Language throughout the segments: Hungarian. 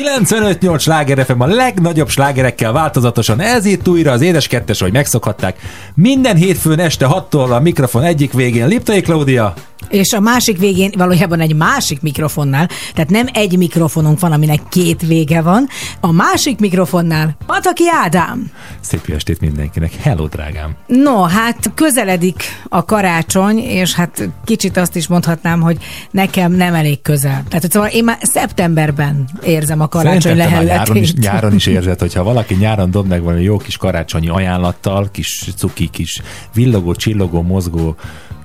95-8 sláger FM a legnagyobb slágerekkel változatosan. Ez itt újra az édes kettes, hogy megszokhatták. Minden hétfőn este 6-tól a mikrofon egyik végén Liptai Klaudia. És a másik végén valójában egy másik mikrofonnál, tehát nem egy mikrofonunk van, aminek két vége van, a másik mikrofonnál Pataki Ádám. Szép jó estét mindenkinek. Hello, drágám. No, hát közeledik a karácsony, és hát kicsit azt is mondhatnám, hogy nekem nem elég közel. Tehát szóval én már szeptemberben érzem a karácsony lehelletét. nyáron is, nyáron is érzed, hogyha valaki nyáron dob meg valami jó kis karácsonyi ajánlattal, kis cuki, kis villogó, csillogó, mozgó,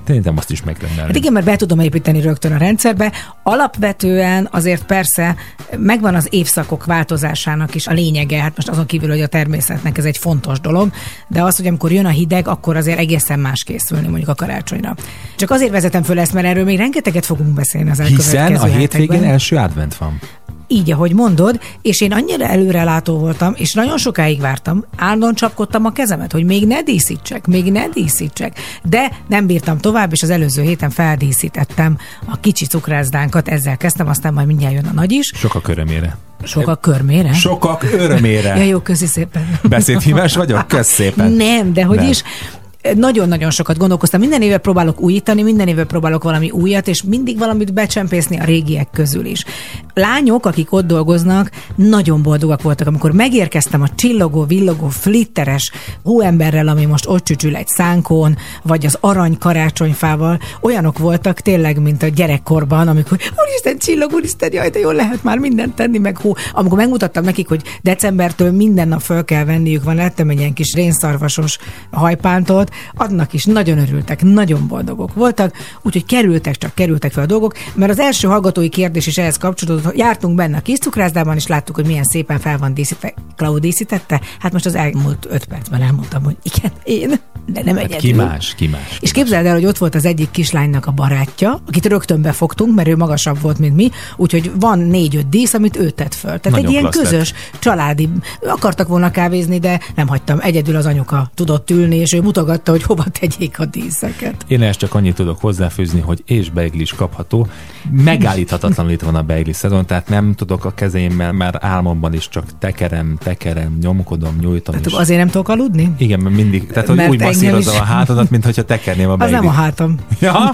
Szerintem azt is megrendelni. Hát igen, mert be tudom építeni rögtön a rendszerbe. Alapvetően azért persze megvan az évszakok változásának is a lényege, hát most azon kívül, hogy a természetnek ez egy fontos dolog, de az, hogy amikor jön a hideg, akkor azért egészen más készülni mondjuk a karácsonyra. Csak azért vezetem föl ezt, mert erről még rengeteget fogunk beszélni az Hiszen elkövetkező a hétvégén hetekben. első advent van. Így, ahogy mondod, és én annyira előrelátó voltam, és nagyon sokáig vártam, állandóan csapkodtam a kezemet, hogy még ne díszítsek, még ne díszítsek. De nem bírtam tovább, és az előző héten feldíszítettem a kicsi cukrászdánkat, ezzel kezdtem, aztán majd mindjárt jön a nagy is. Sokak örömére. Sokak körmére. Sokak örömére. Ja, jó, köszi szépen. Beszédhíves vagyok? Kösz szépen. Nem, de hogy Nem. is nagyon-nagyon sokat gondolkoztam. Minden éve próbálok újítani, minden éve próbálok valami újat, és mindig valamit becsempészni a régiek közül is. Lányok, akik ott dolgoznak, nagyon boldogak voltak, amikor megérkeztem a csillogó, villogó, flitteres hóemberrel, ami most ott csücsül egy szánkón, vagy az arany karácsonyfával. Olyanok voltak tényleg, mint a gyerekkorban, amikor úristen, csillog, úristen, jaj, de jól lehet már mindent tenni, meg hó. Amikor megmutattam nekik, hogy decembertől minden nap föl kell venniük, van lettem egy ilyen kis rénszarvasos hajpántot, annak is nagyon örültek, nagyon boldogok voltak, úgyhogy kerültek, csak kerültek fel a dolgok, mert az első hallgatói kérdés is ehhez kapcsolódott, hogy jártunk benne a kis cukrászdában, és láttuk, hogy milyen szépen fel van díszítve. Cloud díszítette? Hát most az elmúlt öt percben elmondtam, hogy igen, én, de nem Hát egyedül. ki más, ki más. És képzeld el, hogy ott volt az egyik kislánynak a barátja, akit rögtön befogtunk, mert ő magasabb volt, mint mi, úgyhogy van négy-öt dísz, amit ő tett föl. Tehát Nagyon egy ilyen klassz lett. közös, családi, akartak volna kávézni, de nem hagytam. Egyedül az anyuka tudott ülni, és ő mutogatta, hogy hova tegyék a díszeket. Én ezt csak annyit tudok hozzáfűzni, hogy és beigli is kapható. Megállíthatatlanul itt van a beigli szezon, tehát nem tudok a kezeimmel, már álmomban is csak tekerem, tekerem, nyomkodom, nyújtom. Tehát és... azért nem tudok aludni? Igen, mert mindig, tehát hogy Mert úgy masszírozom is. a hátadat, mint hogyha tekerném a Az beiglit. nem a hátam. Ja?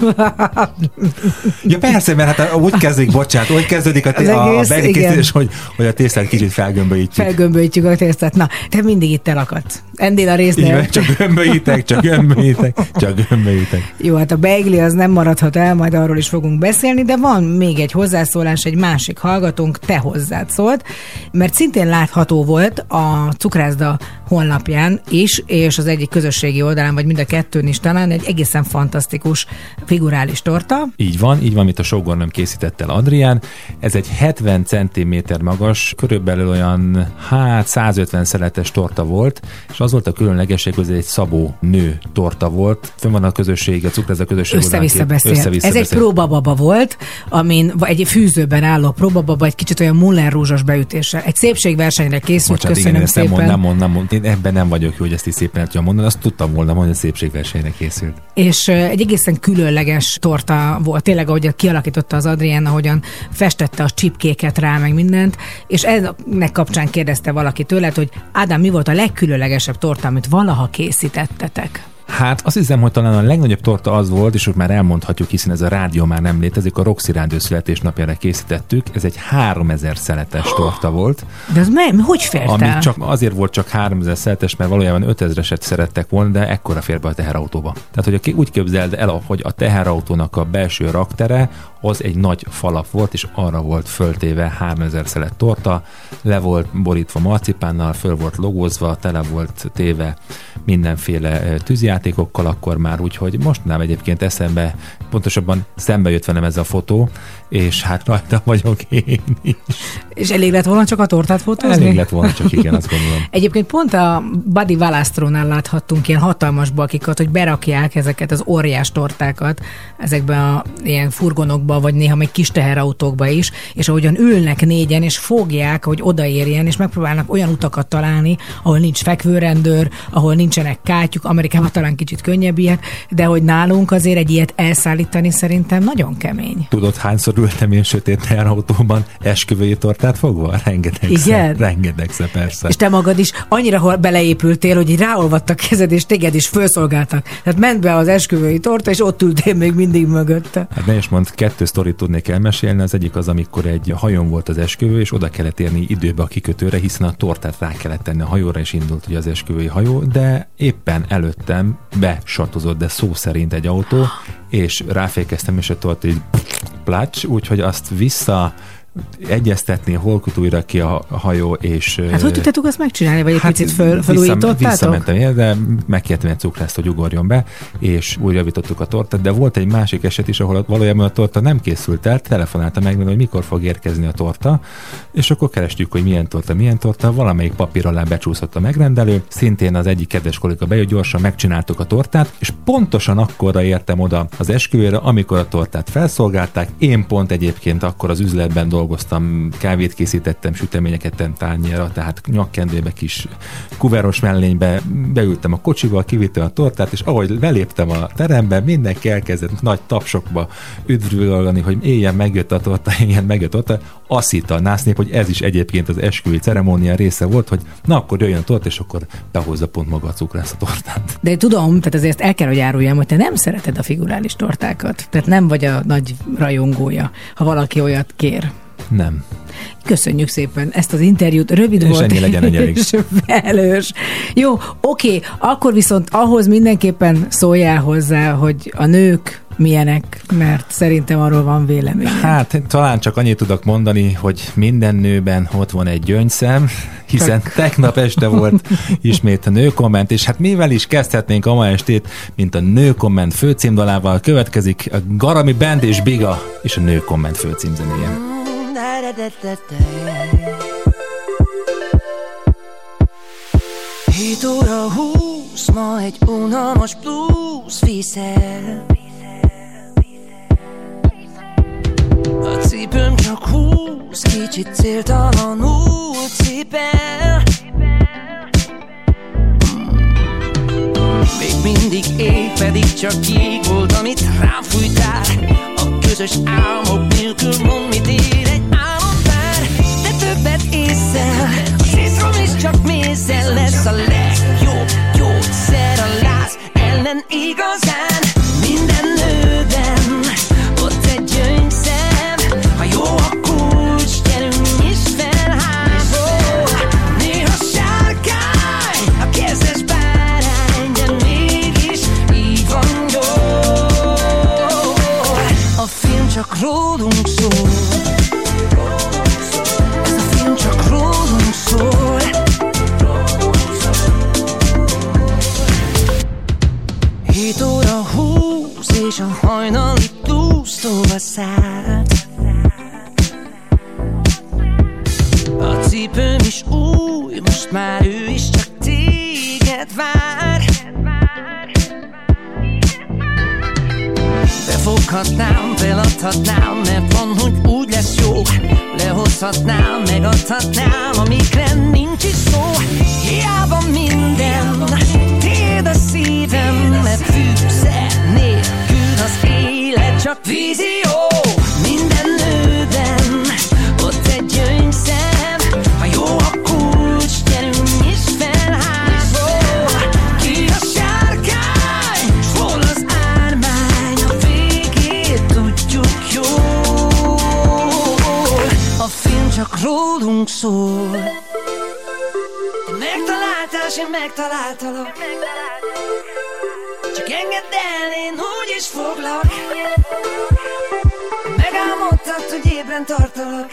ja persze, mert hát úgy kezdik, bocsánat, úgy kezdődik a, té- Az a, egész, beigli igen. készítés, hogy, hogy a tésztát kicsit felgömbölyítjük. Felgömbölyítjük a tésztát. Na, te mindig itt elakadsz. Ennél a résznél. van, csak gömbölyítek, csak gömbölyítek, csak gömbölyítek. Jó, hát a beigli az nem maradhat el, majd arról is fogunk beszélni, de van még egy hozzászólás, egy másik hallgatónk, te hozzád szólt, mert szintén látható volt a cukrászda honlapján is, és az egyik közösségi oldalán, vagy mind a kettőn is talán egy egészen fantasztikus figurális torta. Így van, így van, amit a sógornőm készített el Adrián. Ez egy 70 cm magas, körülbelül olyan, hát 150 szeletes torta volt, és az volt a különlegesség, hogy ez egy szabó nő torta volt. Fönn van a közösség, a cukrászda közösség. Össze-vissza beszél. össze-vissza Ez egy próbababa volt, amin egy fűzőben álló próbababa, egy kicsit olyan Muller rúzsos beütéssel. Egy szépségversenyre készült, Bocsánat, igen, köszönöm nem szépen. mond, nem mond, nem mond. Én ebben nem vagyok jó, hogy ezt is szépen el tudjam mondani. Azt tudtam volna hogy szépségversenyre készült. és egy egészen különleges torta volt. Tényleg, ahogy kialakította az Adrián, ahogyan festette a csipkéket rá, meg mindent, és ennek kapcsán kérdezte valaki tőled, hogy Ádám, mi volt a legkülönlegesebb torta, amit valaha készítettetek? Hát azt hiszem, hogy talán a legnagyobb torta az volt, és úgy már elmondhatjuk, hiszen ez a rádió már nem létezik, a Roxy Rádió születésnapjára készítettük. Ez egy 3000 szeletes torta volt, De az me- hogy fért ami csak azért volt csak 3000 szeletes, mert valójában 5000-eset szerettek volna, de ekkora fér be a teherautóba. Tehát, hogy úgy képzeld el, hogy a teherautónak a belső raktere az egy nagy falap volt, és arra volt föltéve 3000 szelet torta, le volt borítva marcipánnal, föl volt logózva, tele volt téve mindenféle eh, tűzjátékokkal, akkor már úgy, hogy most nem egyébként eszembe, pontosabban szembe jött velem ez a fotó, és hát rajta vagyok én is. És elég lett volna csak a tortát fotózni? Elég lett volna, csak igen, azt gondolom. Egyébként pont a Buddy Valastrónál láthattunk ilyen hatalmas bakikat, hogy berakják ezeket az óriás tortákat ezekbe a ilyen furgonokba, vagy néha még kis teherautókba is, és ahogyan ülnek négyen, és fogják, hogy odaérjen, és megpróbálnak olyan utakat találni, ahol nincs fekvőrendőr, ahol nincsenek kátyuk, Amerikában talán kicsit könnyebbiek, de hogy nálunk azért egy ilyet elszállítani szerintem nagyon kemény. Tudod, hányszor ültem én sötét teherautóban esküvői tortát fogva? Rengetegszer. Igen? Rengetegszer, persze. És te magad is annyira beleépültél, hogy így ráolvadt a kezed, és téged is felszolgáltak. Tehát ment be az esküvői torta, és ott ültél még mindig mögötte. Hát ne is mond, kettő sztorit tudnék elmesélni. Az egyik az, amikor egy hajón volt az esküvő, és oda kellett érni időbe a kikötőre, hiszen a tortát rá kellett tenni a hajóra, és indult ugye az esküvői hajó, de éppen előttem besatozott, de szó szerint egy autó, és ráfékeztem, és a tort így plács, úgyhogy azt vissza egyeztetni, hol újra ki a hajó, és... Hát hogy tudtátok azt megcsinálni, vagy egy hát picit föl, felújítottátok? Visszamentem én, de megkértem egy cukrászt, hogy ugorjon be, és úgy javítottuk a tortát, de volt egy másik eset is, ahol valójában a torta nem készült el, telefonálta meg, hogy mikor fog érkezni a torta, és akkor kerestük, hogy milyen torta, milyen torta, valamelyik papír alá becsúszott a megrendelő, szintén az egyik kedves kolléga bejött, gyorsan megcsináltuk a tortát, és pontosan akkorra értem oda az esküvőre, amikor a tortát felszolgálták, én pont egyébként akkor az üzletben dolgoztam, dolgoztam, kávét készítettem, süteményeket tettem tányéra, tehát nyakkendőbe, kis kuveros mellénybe, beültem a kocsiba, kivittem a tortát, és ahogy beléptem a terembe, mindenki elkezdett nagy tapsokba üdvölölni, hogy éljen megjött a torta, éljen megjött a torta. Hitte a hogy ez is egyébként az esküvői ceremónia része volt, hogy na akkor jöjjön a torta, és akkor behozza pont maga a cukrász a tortát. De én tudom, tehát azért el kell, hogy áruljam, hogy te nem szereted a figurális tortákat. Tehát nem vagy a nagy rajongója, ha valaki olyat kér. Nem. Köszönjük szépen ezt az interjút. Rövid és volt. Ennyi legyen és felős. Jó, oké, akkor viszont ahhoz mindenképpen szóljál hozzá, hogy a nők milyenek, mert szerintem arról van vélemény. Hát talán csak annyit tudok mondani, hogy minden nőben ott van egy gyöngyszem, hiszen csak. tegnap este volt ismét a nőkomment, és hát mivel is kezdhetnénk a ma estét, mint a nőkomment főcímdalával következik a Garami Band és Biga és a nőkomment főcímzenéje. Hét óra húsz, ma egy unalmas blues viszel A cipőm csak húsz, kicsit céltalanul cipel. Még mindig ég, pedig csak jég volt, amit rám fújtál. A közös álmok nélkül mond, mit ér észel A citrom is csak mézzel lesz a legjobb gyógyszer A láz. Ellen igazán és a hajnali túlsztóba szállt A cipőm is új, most már ő is csak téged vár. Befoghatnám, feladhatnám, mert van, hogy úgy lesz jó. Lehozhatnám, megadhatnám, amikre nincs is szó. Hiába minden, téd a szívem, mert fűszer nélkül az élet csak vízió. Minden nőben ott egy gyöngyszem Ha jó a kulcs, gyerünk is felházó Ki a sárkány, hol az ármány? A végét tudjuk jól. A film csak rólunk szól. Te megtaláltál, s én megtaláltalak. csak engedd el, én úgy is foglak. Megálmodtad, hogy ébren tartalak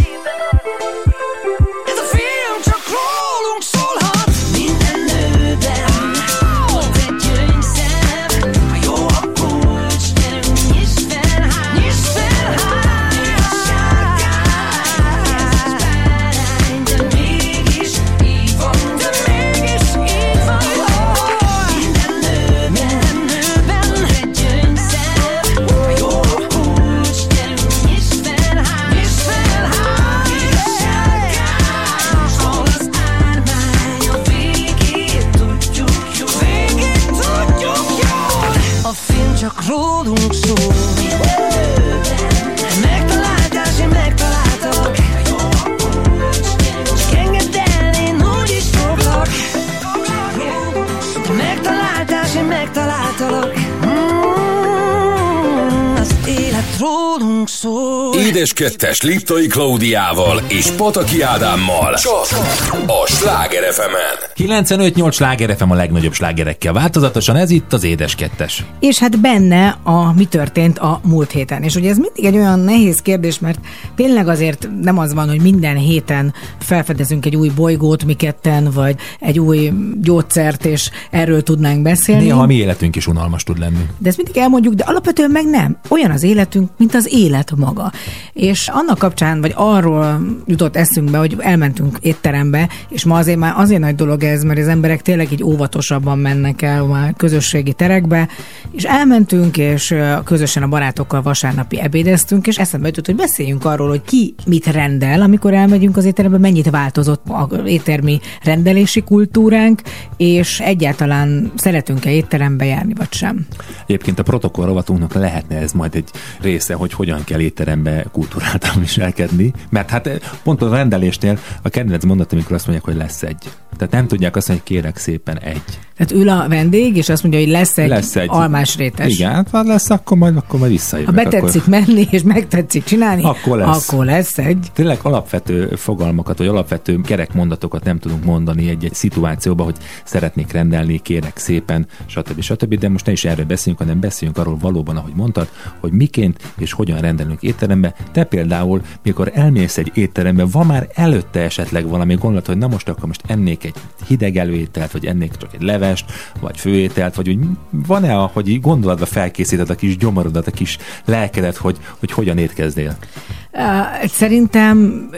2-es Liptai Klaudiával és Pataki Ádámmal csak a Sláger fm 95-8 Sláger FM a legnagyobb slágerekkel változatosan, ez itt az Édes 2 És hát benne a mi történt a múlt héten. És ugye ez mindig egy olyan nehéz kérdés, mert tényleg azért nem az van, hogy minden héten felfedezünk egy új bolygót mi ketten, vagy egy új gyógyszert, és erről tudnánk beszélni. Néha a mi életünk is unalmas tud lenni. De ezt mindig elmondjuk, de alapvetően meg nem. Olyan az életünk, mint az élet maga. És annak kapcsán, vagy arról jutott eszünkbe, hogy elmentünk étterembe, és ma azért már azért nagy dolog ez, mert az emberek tényleg így óvatosabban mennek el már közösségi terekbe, és elmentünk, és közösen a barátokkal vasárnapi ebédeztünk, és eszembe jutott, hogy beszéljünk arról, hogy ki mit rendel, amikor elmegyünk az étterembe, mennyit változott az éttermi rendelési kultúránk, és egyáltalán szeretünk-e étterembe járni, vagy sem. Egyébként a protokoll rovatunknak lehetne ez majd egy része, hogy hogyan kell étterembe kultúráltan viselkedni, mert hát pont a rendelésnél a kedvenc mondat, amikor azt mondják, hogy lesz egy. Tehát nem tudják azt mondani, hogy kérek szépen egy. Tehát ül a vendég, és azt mondja, hogy lesz egy, Lesz egy- almás rétes. Igen, hát van lesz, akkor majd, akkor majd visszajövök. Ha betetszik Akkor... menni, és megtetszik csinálni, Akkor lesz. akkor lesz egy. Tényleg alapvető fogalmakat, vagy alapvető kerekmondatokat nem tudunk mondani egy-egy szituációba, hogy szeretnék rendelni, kérek szépen, stb. stb. De most ne is erről beszéljünk, hanem beszéljünk arról valóban, ahogy mondtad, hogy miként és hogyan rendelünk étterembe. Te például, mikor elmész egy étterembe, van már előtte esetleg valami gondolat, hogy na most akkor most ennék egy hideg előételt, vagy ennék csak egy levest, vagy főételt, vagy úgy van-e, hogy gondolatba felkészíted a kis gyomorodat, a kis lelkedet, hogy, hogy hogyan étkezdél? Szerintem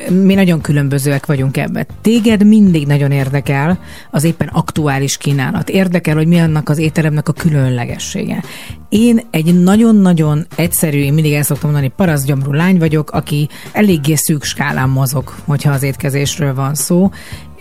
mi nagyon különbözőek vagyunk ebben. Téged mindig nagyon érdekel az éppen aktuális kínálat. Érdekel, hogy mi annak az étteremnek a különlegessége. Én egy nagyon-nagyon egyszerű, én mindig el szoktam mondani, parasztgyomrú lány vagyok, aki eléggé szűk skálán mozog, hogyha az étkezésről van szó,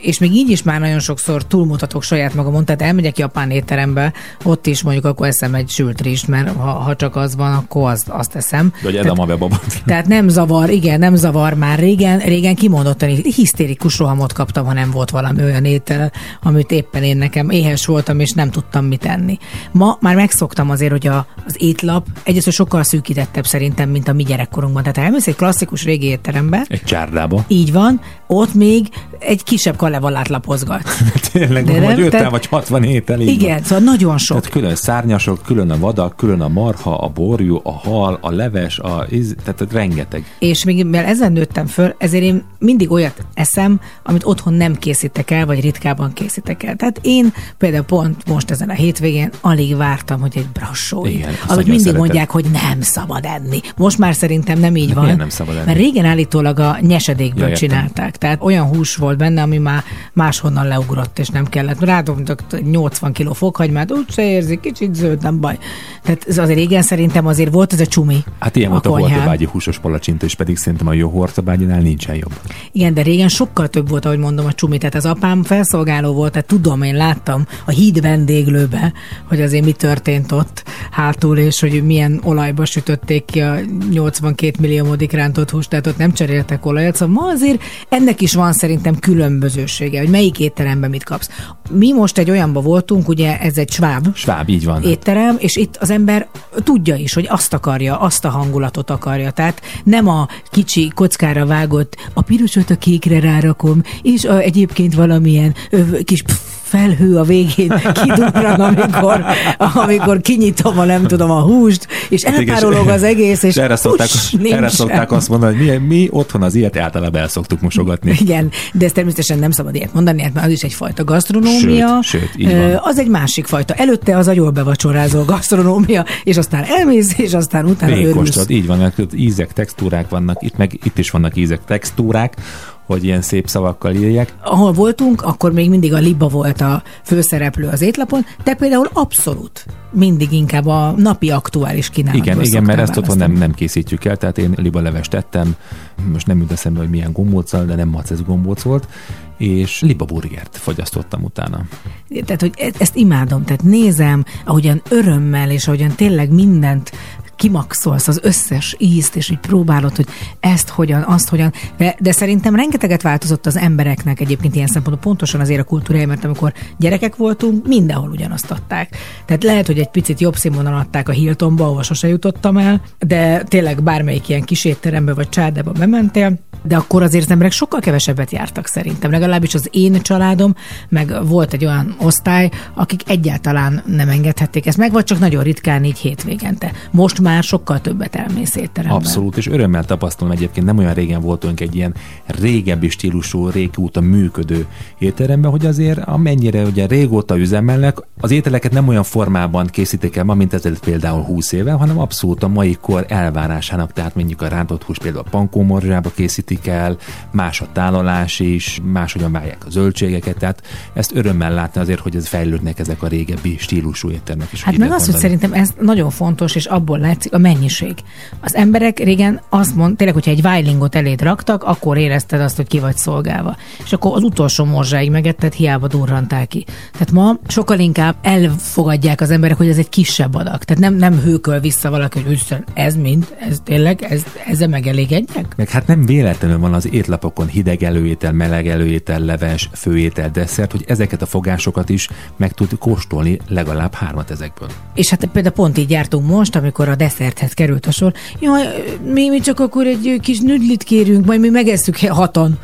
és még így is már nagyon sokszor túlmutatok saját magamon, tehát elmegyek japán étterembe, ott is mondjuk akkor eszem egy sült rizst, mert ha, ha csak az van, akkor azt, azt eszem. Vagy Tehát- edamabe babot. tehát nem zavar, igen, nem zavar már. Régen, régen kimondottan hisztérikus rohamot kaptam, ha nem volt valami olyan étel, amit éppen én nekem éhes voltam, és nem tudtam mit enni. Ma már megszoktam azért, hogy a, az étlap egyrészt sokkal szűkítettebb szerintem, mint a mi gyerekkorunkban. Tehát elmész egy klasszikus régi étterembe, Egy csárdába. így van, ott még egy kisebb kalevalát lapozgat. Tényleg, De vagy nem, 5 tehát- vagy 60 étel. így van. Igen, szóval nagyon sok. Tehát külön szárnyasok, külön a vadak, külön a marha, a borjú, a hal, a leves, a íz, tehát rengeteg. És még mivel ezen nőttem föl, ezért én mindig olyat eszem, amit otthon nem készítek el, vagy ritkában készítek el. Tehát én például pont most ezen a hétvégén alig vártam, hogy egy brassó, Igen, amit mindig szereted. mondják, hogy nem szabad enni. Most már szerintem nem így De van. nem szabad enni? Mert régen állítólag a nyesedékből Ja, csinálták. Tehát olyan hús volt benne, ami már máshonnan leugrott, és nem kellett. Rádobtak 80 kg fokhagymát, úgyse érzik, kicsit zöld, nem baj. Tehát ez azért régen szerintem azért volt ez a csumi. Hát ilyen volt a konyhán. hortobágyi húsos palacsinta, és pedig szerintem a jó hortobágyinál nincsen jobb. Igen, de régen sokkal több volt, ahogy mondom, a csumi. Tehát az apám felszolgáló volt, tehát tudom, én láttam a híd vendéglőbe, hogy azért mi történt ott hátul, és hogy milyen olajba sütötték ki a 82 millió modik rántott húst, tehát ott nem cseréltek olajat. Szóval ma azért ennek is van szerintem különbözősége, hogy melyik étteremben mit kapsz. Mi most egy olyanba voltunk, ugye ez egy sváb, Sváb, így van. étterem, és itt az ember tudja is, hogy azt akarja, azt a hangulatot akarja. Tehát nem a kicsi kockára vágott, a pirosot a kékre rárakom, és a, egyébként valamilyen ö, kis pff, felhő a végén kidurran, amikor, amikor kinyitom a nem tudom a húst, és elpárolog az egész, és erre szokták, uss, erre szokták azt mondani, hogy mi, mi otthon az ilyet általában el szoktuk mosogatni. Igen, de ezt természetesen nem szabad ilyet mondani, hát mert az is egyfajta gasztronómia. Sőt, sőt. Az egy másik fajta. Előtte az a jól bevacsorázó gasztronómia, és aztán elmész, és aztán utána örülsz. Végkóstolod, így van, ízek, textúrák vannak, itt meg itt is vannak ízek, textúrák, hogy ilyen szép szavakkal írják. Ahol voltunk, akkor még mindig a Liba volt a főszereplő az étlapon, de például abszolút mindig inkább a napi aktuális kínálatból Igen, igen, mert ezt otthon nem, nem készítjük el, tehát én libalevest tettem, most nem jut eszembe, hogy milyen gombóccal, de nem macesz gombóc volt, és libaburgert fogyasztottam utána. Tehát, hogy e- ezt imádom, tehát nézem, ahogyan örömmel, és ahogyan tényleg mindent kimaxolsz az összes ízt, és így próbálod, hogy ezt hogyan, azt hogyan, de, de szerintem rengeteget változott az embereknek egyébként ilyen szempontból. Pontosan azért a kultúrája, mert amikor gyerekek voltunk, mindenhol ugyanazt adták. Tehát lehet, hogy egy picit jobb színvonalon adták a Hiltonba, ahova sose jutottam el, de tényleg bármelyik ilyen kis étterembe vagy csárdába bementél, de akkor azért az emberek sokkal kevesebbet jártak szerintem. Legalábbis az én családom, meg volt egy olyan osztály, akik egyáltalán nem engedhették ezt meg, vagy csak nagyon ritkán így hétvégente. Most már sokkal többet elmész étteremben. Abszolút, és örömmel tapasztalom egyébként, nem olyan régen voltunk egy ilyen régebbi stílusú, régóta működő étteremben, hogy azért amennyire ugye régóta üzemelnek, az ételeket nem olyan formában készítik el ma, mint ezelőtt például 20 éve, hanem abszolút a mai kor elvárásának, tehát mondjuk a rántott hús például a pankómorzsába készítik el, más a tálalás is, máshogyan vágják a zöldségeket, tehát ezt örömmel látni azért, hogy ez fejlődnek ezek a régebbi stílusú éttermek is. Hát hogy meg az, hogy gondolni. szerintem ez nagyon fontos, és abból látszik a mennyiség. Az emberek régen azt mond, tényleg, hogyha egy vájlingot eléd raktak, akkor érezted azt, hogy ki vagy szolgálva. És akkor az utolsó morzsáig megetted, hiába durrantál ki. Tehát ma sokkal inkább elfogadják az emberek, hogy ez egy kisebb adag. Tehát nem, nem hőköl vissza valaki, hogy "Isten, ez mind, ez tényleg, ez, ezzel megelégedjek? Meg hát nem véletlenül van az étlapokon hideg előétel, meleg előétel, leves, főétel, desszert, hogy ezeket a fogásokat is meg tud kóstolni legalább hármat ezekből. És hát például pont így jártunk most, amikor a desszerthez került a sor. Jaj, mi, mi csak akkor egy kis nüdlit kérünk, majd mi megesszük hatan.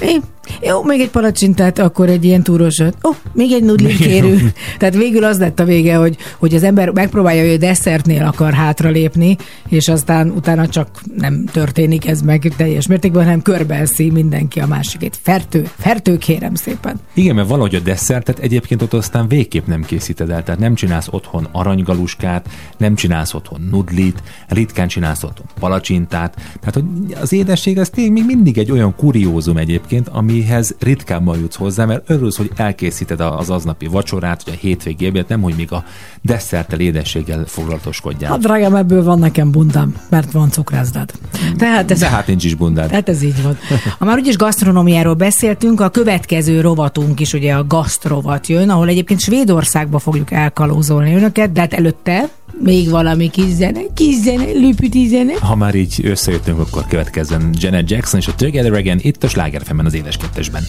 É, jó, még egy palacsintát, akkor egy ilyen túrosat. Ó, oh, még egy nudlit kérünk. Tehát végül az lett a vége, hogy, hogy az ember megpróbálja, hogy a desszertnél akar hátralépni, és aztán utána csak nem történik ez meg teljes mértékben, hanem körbeeszi mindenki a másikét. Fertő, fertő kérem szépen. Igen, mert valahogy a desszertet egyébként ott aztán végképp nem készíted el, tehát nem csinálsz otthon aranygaluskát, nem csinálsz otthon nudlit, ritkán csinálsz otthon palacsintát, tehát hogy az édesség az tényleg még mindig egy olyan kuriózum egyébként, amihez ritkábban jutsz hozzá, mert örülsz, hogy elkészíted az aznapi vacsorát, vagy a hétvégi ebédet, nem hogy még a desszerttel, édességgel foglalatoskodjál. Hát drágám, ebből van nekem bundám, mert van cukrázdad. Tehát ez De hát nincs is bundád. Hát ez így van. Ha már úgyis gasztronómiáról beszéltünk, a következő rovatunk is ugye a gasztrovat jön, ahol egyébként Svédországba fogjuk elkalózolni önöket, de hát előtte még valami kis zene, kis zene, lüpüti zene. Ha már így összejöttünk, akkor következzen Janet Jackson és a Together Again itt a Sláger FM-en az édes kettesben.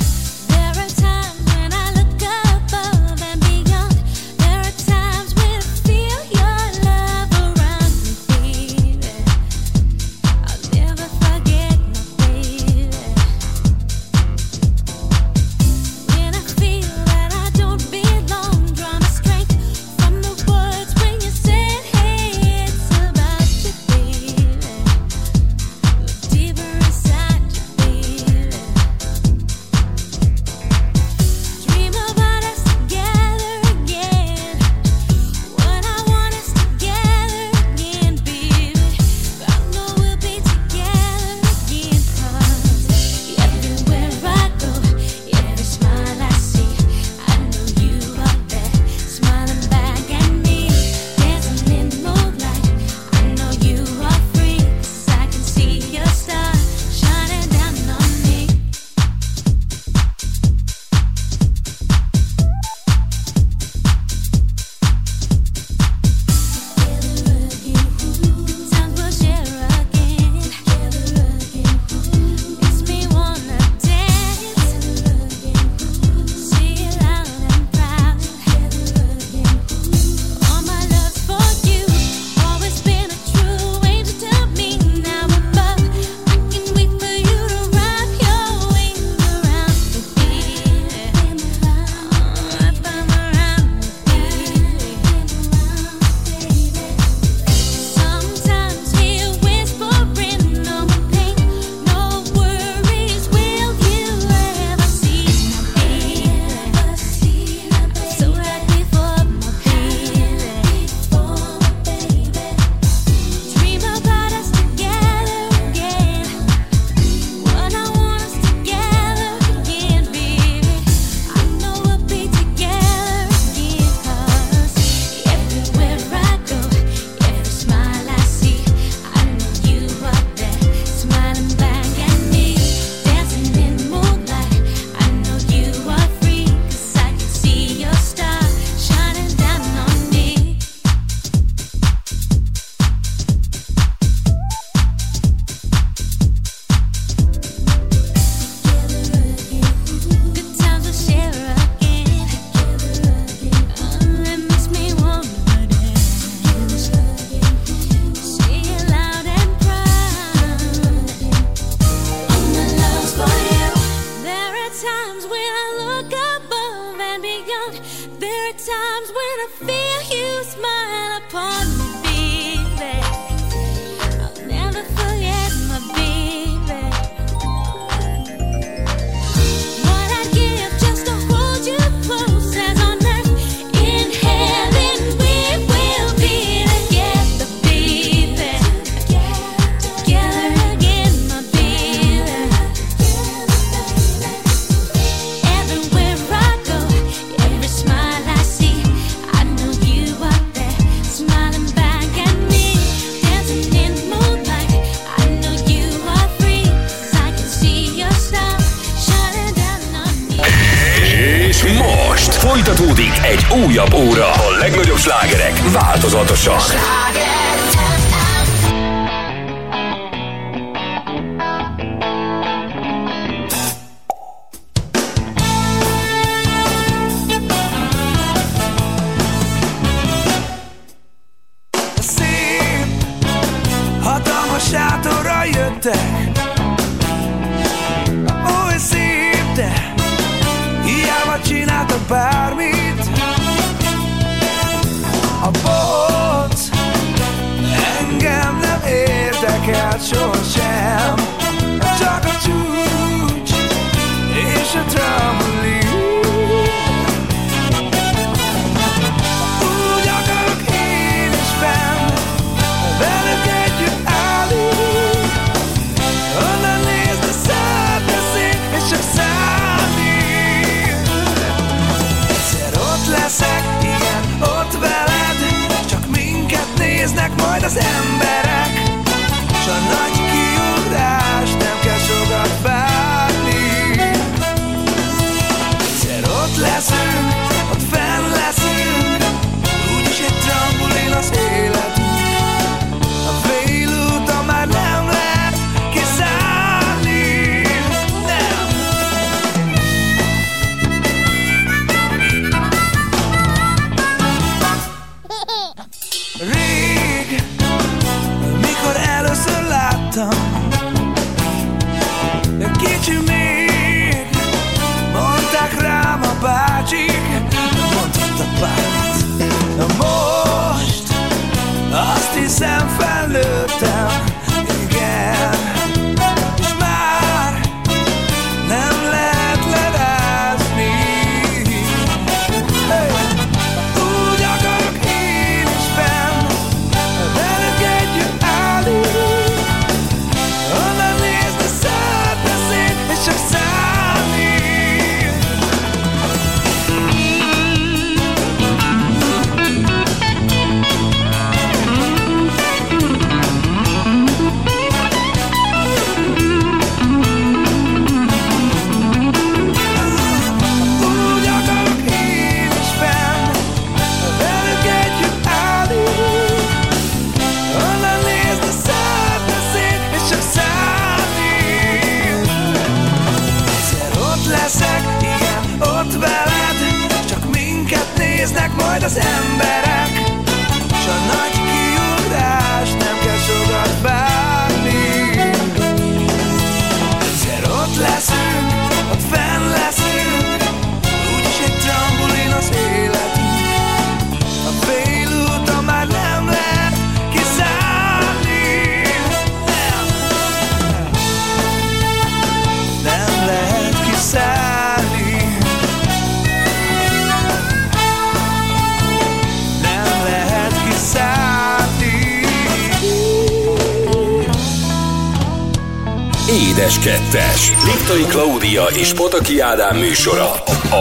Pataki Ádám műsora.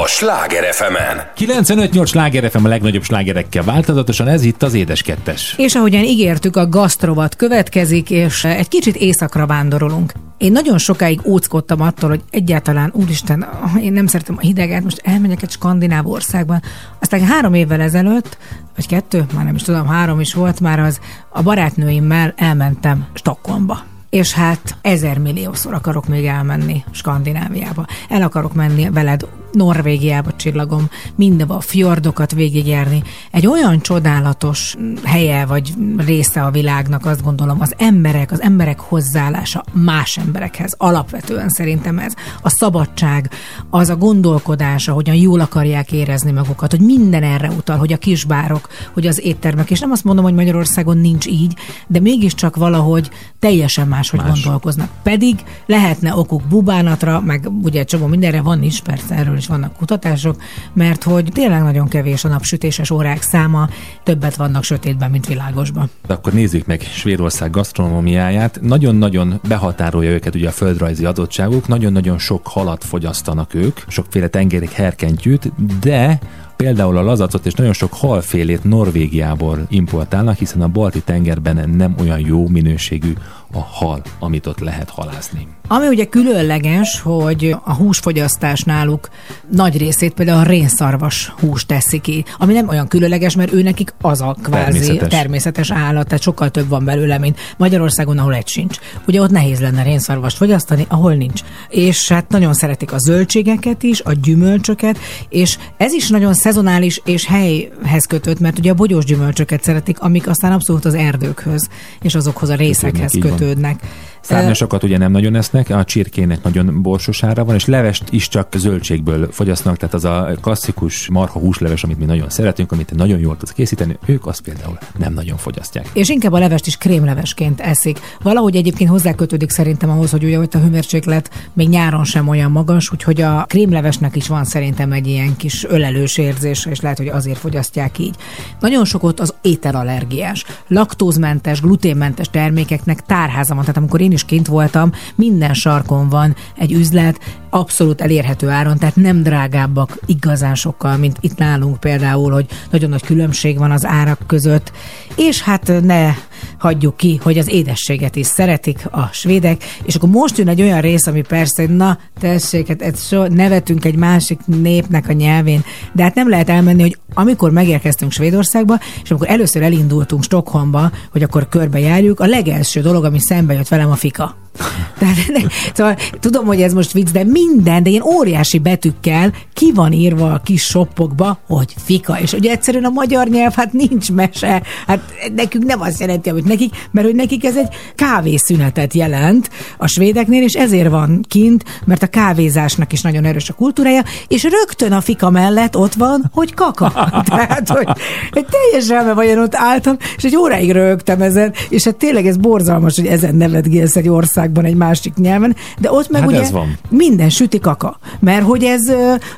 A Sláger fm 95-8 sláger FM a legnagyobb slágerekkel változatosan, ez itt az Édes Kettes. És ahogyan ígértük, a gasztrovat következik, és egy kicsit északra vándorolunk. Én nagyon sokáig óckodtam attól, hogy egyáltalán, úristen, én nem szeretem a hideget, most elmegyek egy skandináv országban. Aztán három évvel ezelőtt, vagy kettő, már nem is tudom, három is volt már az, a barátnőimmel elmentem Stockholmba. És hát ezer milliószor akarok még elmenni Skandináviába. El akarok menni veled Norvégiába, csillagom, mindenbe a fjordokat végigjárni. Egy olyan csodálatos helye vagy része a világnak, azt gondolom, az emberek, az emberek hozzáállása más emberekhez. Alapvetően szerintem ez. A szabadság, az a gondolkodása, hogyan jól akarják érezni magukat, hogy minden erre utal, hogy a kisbárok, hogy az éttermek, és nem azt mondom, hogy Magyarországon nincs így, de mégiscsak valahogy teljesen máshogy Más. Más. gondolkoznak. Pedig lehetne okuk bubánatra, meg ugye egy csomó mindenre van is, persze erről is vannak kutatások, mert hogy tényleg nagyon kevés a napsütéses órák száma, többet vannak sötétben, mint világosban. Akkor nézzük meg Svédország gasztronómiáját. Nagyon-nagyon behatárolja őket ugye a földrajzi adottságuk, nagyon-nagyon sok halat fogyasztanak ők, sokféle tengeri herkentyűt, de például a lazacot és nagyon sok halfélét Norvégiából importálnak, hiszen a balti tengerben nem olyan jó minőségű a hal, amit ott lehet halászni. Ami ugye különleges, hogy a húsfogyasztás náluk nagy részét például a rénszarvas hús teszi ki, ami nem olyan különleges, mert ő nekik az a kvázi természetes, Természetes. állat, tehát sokkal több van belőle, mint Magyarországon, ahol egy sincs. Ugye ott nehéz lenne rénszarvast fogyasztani, ahol nincs. És hát nagyon szeretik a zöldségeket is, a gyümölcsöket, és ez is nagyon szezonális és helyhez kötött, mert ugye a bogyós gyümölcsöket szeretik, amik aztán abszolút az erdőkhöz és azokhoz a részekhez így van. Szárnyasokat ugye nem nagyon esznek, a csirkének nagyon borsos ára van, és levest is csak zöldségből fogyasztanak, tehát az a klasszikus marha húsleves, amit mi nagyon szeretünk, amit nagyon jól tudsz készíteni, ők azt például nem nagyon fogyasztják. És inkább a levest is krémlevesként eszik. Valahogy egyébként hozzákötődik szerintem ahhoz, hogy ugye ott a hőmérséklet még nyáron sem olyan magas, úgyhogy a krémlevesnek is van szerintem egy ilyen kis ölelős érzése, és lehet, hogy azért fogyasztják így. Nagyon sok ott az ételallergiás, laktózmentes, gluténmentes termékeknek tárháza van. Tehát amikor én is kint voltam, minden sarkon van egy üzlet, abszolút elérhető áron, tehát nem drágábbak igazán sokkal, mint itt nálunk például, hogy nagyon nagy különbség van az árak között. És hát ne hagyjuk ki, hogy az édességet is szeretik a svédek, és akkor most jön egy olyan rész, ami persze, na tessék, hát ez so, nevetünk egy másik népnek a nyelvén, de hát nem lehet elmenni, hogy amikor megérkeztünk Svédországba, és amikor először elindultunk Stockholmba, hogy akkor körbejárjuk, a legelső dolog, ami szembe jött velem a fika. Tehát, szóval tudom, hogy ez most vicc, de minden, de ilyen óriási betűkkel ki van írva a kis soppokba, hogy fika. És ugye egyszerűen a magyar nyelv, hát nincs mese. Hát nekünk nem azt jelenti, amit nekik, mert hogy nekik ez egy kávészünetet jelent a svédeknél, és ezért van kint, mert a kávézásnak is nagyon erős a kultúrája, és rögtön a fika mellett ott van, hogy kaka. Tehát, hogy egy teljes elme vajon ott álltam, és egy óráig rögtem ezen, és hát tényleg ez borzalmas, hogy ezen nevetgélsz egy országban, egy másik nyelven, de ott meg Hát ugye van. minden süti kaka, mert hogy ez,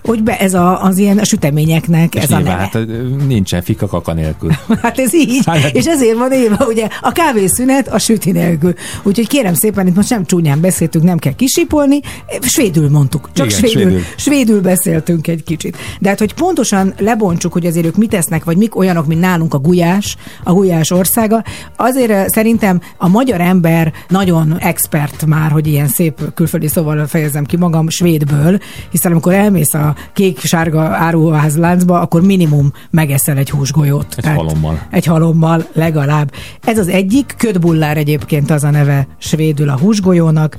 hogy be, ez a, az ilyen a süteményeknek És ez a nyilván, neve. hát nincsen fika kaka nélkül. Hát ez így, Hát- és ezért van éve, ugye a kávészünet a süti nélkül. Úgyhogy kérem szépen, itt most nem csúnyán beszéltünk, nem kell kisipolni, svédül mondtuk, csak Igen, svédül, svédül. svédül beszéltünk egy kicsit. De hát, hogy pontosan lebontsuk, hogy azért ők mit esznek, vagy mik olyanok, mint nálunk a gulyás, a gulyás országa, azért ö, szerintem a magyar ember nagyon expert már, hogy ilyen szép külföldi szóval fejezem ki magam, svédből, hiszen amikor elmész a kék-sárga áruházláncba, akkor minimum megeszel egy húsgolyót. Egy halommal. Egy halommal legalább. Ez az egyik, ködbullár egyébként az a neve svédül a húsgolyónak,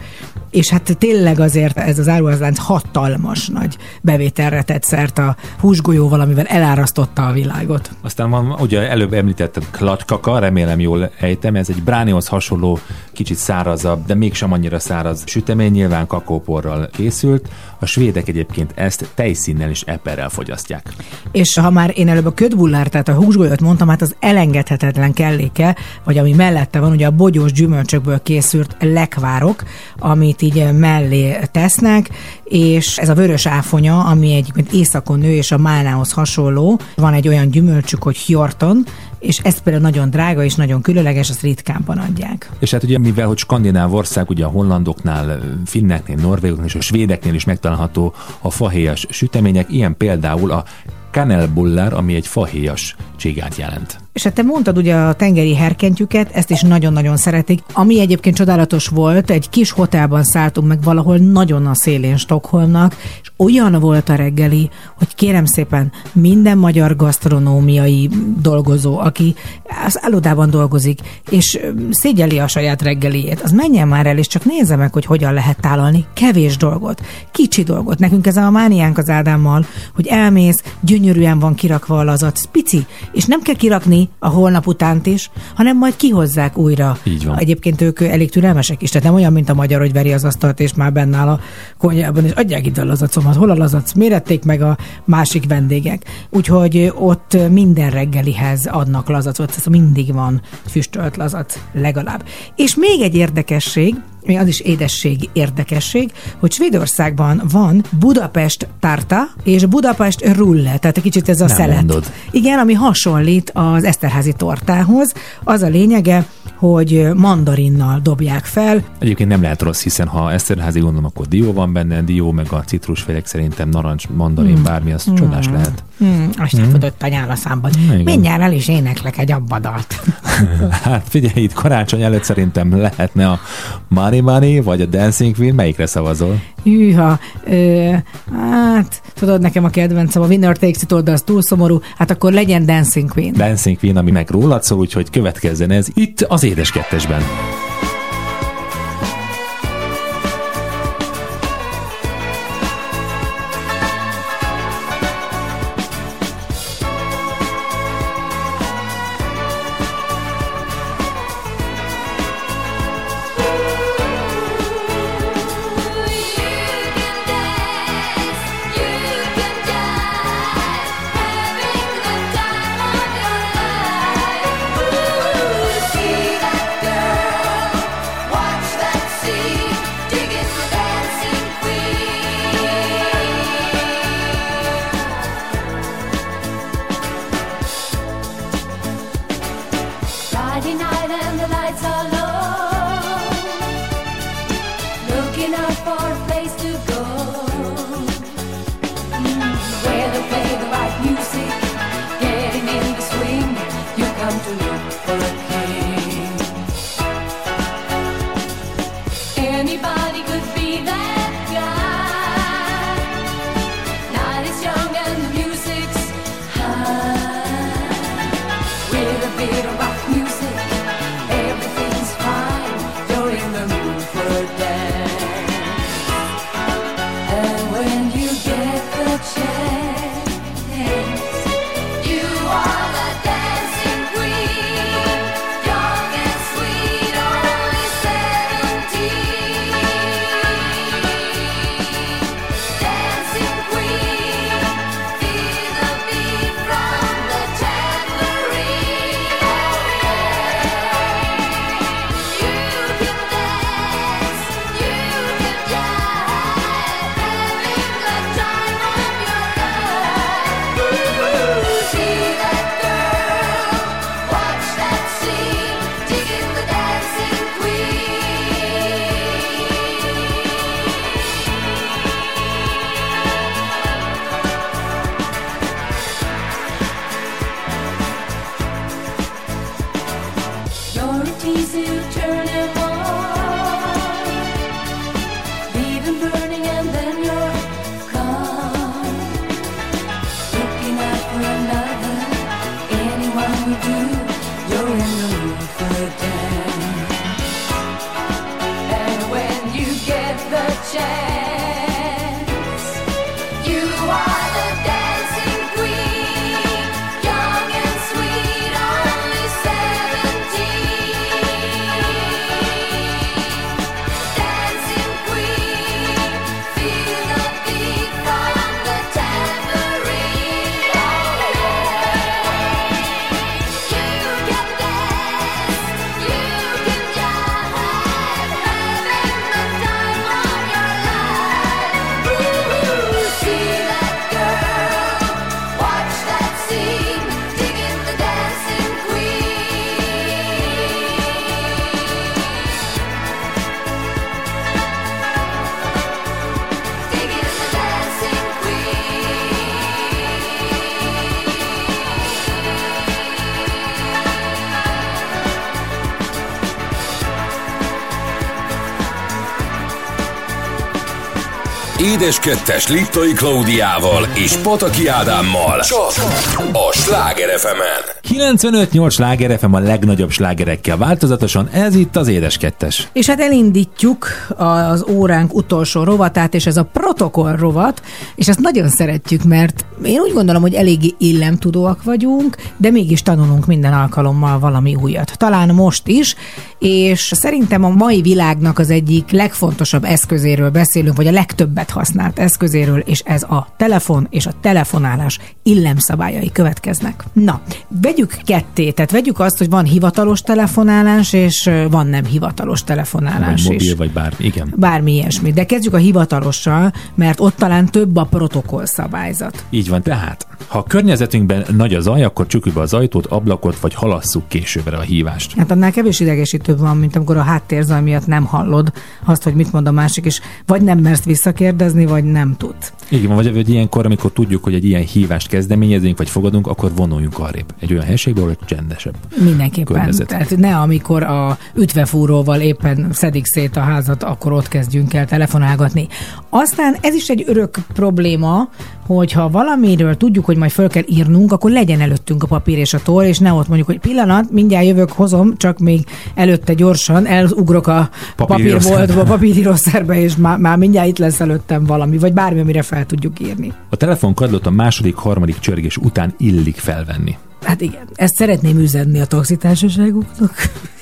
és hát tényleg azért ez az áruházlánc hatalmas nagy bevételre tett szert a húsgolyóval, amivel elárasztotta a világot. Aztán van, ugye előbb említetted klatykaka, remélem jól ejtem, ez egy bránihoz hasonló, kicsit szárazabb, de mégsem annyira száraz sütemény, nyilván kakaóporral készült. A svédek egyébként ezt tejszínnel és eperrel fogyasztják. És ha már én előbb a ködbullár, tehát a húsgolyót mondtam, hát az elengedhetetlen kelléke, vagy ami mellette van, ugye a bogyós gyümölcsökből készült lekvárok, amit így mellé tesznek, és ez a vörös áfonya, ami egyébként északon nő, és a málnához hasonló. Van egy olyan gyümölcsük, hogy hjorton, és ez például nagyon drága és nagyon különleges, azt ritkánban adják. És hát ugye mivel, hogy skandináv ország, ugye a hollandoknál, finneknél, norvégoknál és a svédeknél is megtalálható a fahéjas sütemények, ilyen például a kanelbullár, ami egy fahéjas csigát jelent. És hát te mondtad ugye a tengeri herkentjüket, ezt is nagyon-nagyon szeretik. Ami egyébként csodálatos volt, egy kis hotelban szálltunk meg valahol nagyon a szélén Stockholmnak, olyan volt a reggeli, hogy kérem szépen minden magyar gasztronómiai dolgozó, aki az szállodában dolgozik, és szégyeli a saját reggeliét, az menjen már el, és csak nézze meg, hogy hogyan lehet tálalni kevés dolgot, kicsi dolgot. Nekünk ez a mániánk az Ádámmal, hogy elmész, gyönyörűen van kirakva a lazac, pici, és nem kell kirakni a holnap utánt is, hanem majd kihozzák újra. Így van. Egyébként ők elég türelmesek is, tehát nem olyan, mint a magyar, hogy veri az asztalt, és már benne áll a konyhában, és adják itt a lazacomat. Hol a lazac? Mérették meg a másik vendégek. Úgyhogy ott minden reggelihez adnak lazacot, ez mindig van füstölt lazac legalább. És még egy érdekesség, még az is édesség érdekesség, hogy Svédországban van Budapest tarta és Budapest rulle, tehát egy kicsit ez a Nem szelet. mondod. Igen, ami hasonlít az Eszterházi tortához. Az a lényege, hogy mandarinnal dobják fel. Egyébként nem lehet rossz, hiszen ha Eszterházi gondolom, akkor dió van benne, dió meg a citrusfélek szerintem narancs, mandarin, bármi, az csodás lehet. Hmm, azt hmm. fudott a nyál a számban. Igen. Mindjárt el is éneklek egy abbadalt. Hát figyelj, itt karácsony előtt szerintem lehetne a Money Money, vagy a Dancing Queen, melyikre szavazol? Hűha, ö, hát tudod, nekem a kedvencem a Winner Takes It All, de az túl szomorú, hát akkor legyen Dancing Queen. Dancing Queen, ami meg rólad szól, úgyhogy következzen ez itt az Édes Kettesben. Édes Kettes Liptai Klaudiával és Pataki Ádámmal. Csak a Sláger fm 95-8 sláger FM a legnagyobb slágerekkel változatosan, ez itt az Édes Kettes. És hát elindítjuk az óránk utolsó rovatát, és ez a protokoll rovat, és ezt nagyon szeretjük, mert én úgy gondolom, hogy eléggé illemtudóak vagyunk, de mégis tanulunk minden alkalommal valami újat. Talán most is, és szerintem a mai világnak az egyik legfontosabb eszközéről beszélünk, vagy a legtöbbet használt eszközéről, és ez a telefon és a telefonálás illemszabályai következnek. Na, vegyük ketté, tehát vegyük azt, hogy van hivatalos telefonálás, és van nem hivatalos telefonálás Vagy is. mobil, vagy bármi, igen. Bármi ilyesmi. De kezdjük a hivatalossal, mert ott talán több a protokoll szabályzat. Így van, tehát Ha a környezetünkben nagy a zaj, akkor csukjuk be az ajtót, ablakot, vagy halasszuk későbbre a hívást. Hát annál kevés idegesítőbb van, mint amikor a háttérzaj miatt nem hallod azt, hogy mit mond a másik, és vagy nem mersz visszakérdezni, vagy nem tud. Így van, vagy, vagy ilyenkor, amikor tudjuk, hogy egy ilyen hívást kezdeményezünk, vagy fogadunk, akkor vonuljunk arrébb. Egy olyan helységbe, ahol csendesebb. Mindenképpen. Környezet. Tehát ne amikor a ütvefúróval éppen szedik szét a házat, akkor ott kezdjünk el telefonálgatni. Aztán ez is egy örök probléma, hogyha valamiről tudjuk, hogy majd föl kell írnunk, akkor legyen előttünk a papír és a toll, és ne ott mondjuk, hogy pillanat, mindjárt jövök, hozom, csak még előtte gyorsan elugrok a papírboltba, papírírószerbe, és már, már mindjárt itt lesz előttem valami, vagy bármi, amire fel tudjuk írni. A telefonkardot a második, harmadik csörgés után illik felvenni. Hát igen, ezt szeretném üzenni a taxitársaságoknak,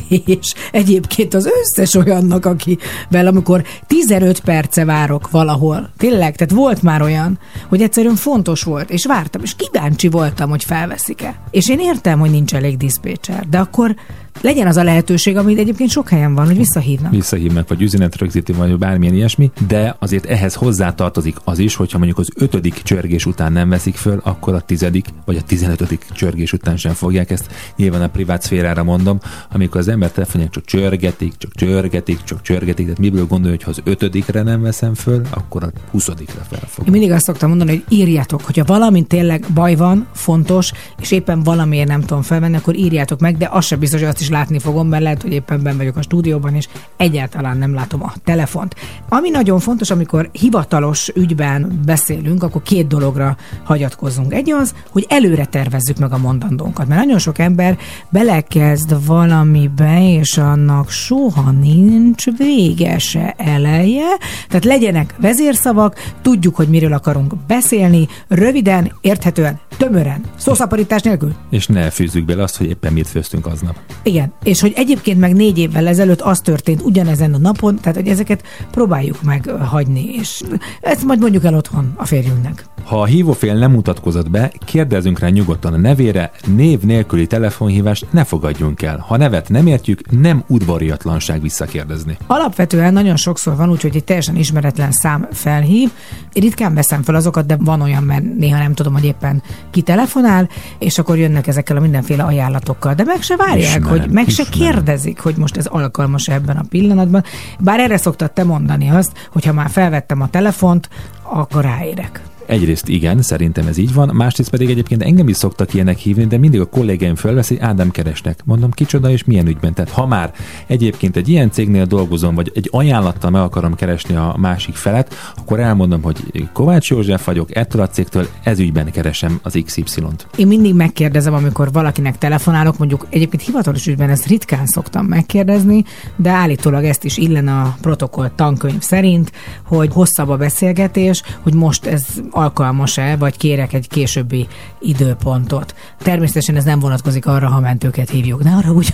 és egyébként az összes olyannak, akivel amikor 15 perce várok valahol, tényleg, tehát volt már olyan, hogy egyszerűen fontos volt, és vártam, és kíváncsi voltam, hogy felveszik-e. És én értem, hogy nincs elég diszpécser, de akkor legyen az a lehetőség, amit egyébként sok helyen van, hogy visszahívnak. Visszahívnak, vagy üzenet rögzíti, vagy bármilyen ilyesmi, de azért ehhez hozzátartozik az is, hogyha mondjuk az ötödik csörgés után nem veszik föl, akkor a tizedik vagy a tizenötödik csörgés után sem fogják ezt. Nyilván a privát szférára mondom, amikor az ember telefonját csak csörgetik, csak csörgetik, csak csörgetik, tehát miből gondolja, hogy ha az ötödikre nem veszem föl, akkor a huszadikra fel fog. Én mindig azt szoktam mondani, hogy írjátok, hogyha valamint tényleg baj van, fontos, és éppen valamiért nem tudom felvenni, akkor írjátok meg, de az sem biztos, hogy azt is látni fogom, mert lehet, hogy éppen ben vagyok a stúdióban, és egyáltalán nem látom a telefont. Ami nagyon fontos, amikor hivatalos ügyben beszélünk, akkor két dologra hagyatkozzunk. Egy az, hogy előre tervezzük meg a mondandónkat, mert nagyon sok ember belekezd valamibe, és annak soha nincs vége se eleje. Tehát legyenek vezérszavak, tudjuk, hogy miről akarunk beszélni, röviden, érthetően, tömören, szószaporítás nélkül. És ne fűzzük bele azt, hogy éppen mit főztünk aznap. Igen, és hogy egyébként meg négy évvel ezelőtt az történt ugyanezen a napon, tehát hogy ezeket próbáljuk meg hagyni, és ezt majd mondjuk el otthon a férjünknek. Ha a hívófél nem mutatkozott be, kérdezzünk rá nyugodtan a nevére, név nélküli telefonhívást ne fogadjunk el. Ha nevet nem értjük, nem udvariatlanság visszakérdezni. Alapvetően nagyon sokszor van úgy, hogy egy teljesen ismeretlen szám felhív. Ritkán veszem fel azokat, de van olyan, mert néha nem tudom, hogy éppen ki telefonál, és akkor jönnek ezekkel a mindenféle ajánlatokkal. De meg se várják, Ismerem, hogy meg se kérdezik, hogy most ez alkalmas ebben a pillanatban. Bár erre szoktad te mondani azt, hogy ha már felvettem a telefont, akkor ráérek. Egyrészt igen, szerintem ez így van, másrészt pedig egyébként engem is szoktak ilyenek hívni, de mindig a kollégáim fölveszi, Ádám keresnek. Mondom, kicsoda és milyen ügyben. Tehát ha már egyébként egy ilyen cégnél dolgozom, vagy egy ajánlattal meg akarom keresni a másik felet, akkor elmondom, hogy Kovács József vagyok, ettől a cégtől ez ügyben keresem az XY-t. Én mindig megkérdezem, amikor valakinek telefonálok, mondjuk egyébként hivatalos ügyben ezt ritkán szoktam megkérdezni, de állítólag ezt is illen a protokoll tankönyv szerint, hogy hosszabb a beszélgetés, hogy most ez alkalmas-e, vagy kérek egy későbbi időpontot. Természetesen ez nem vonatkozik arra, ha mentőket hívjuk. Ne arra úgy,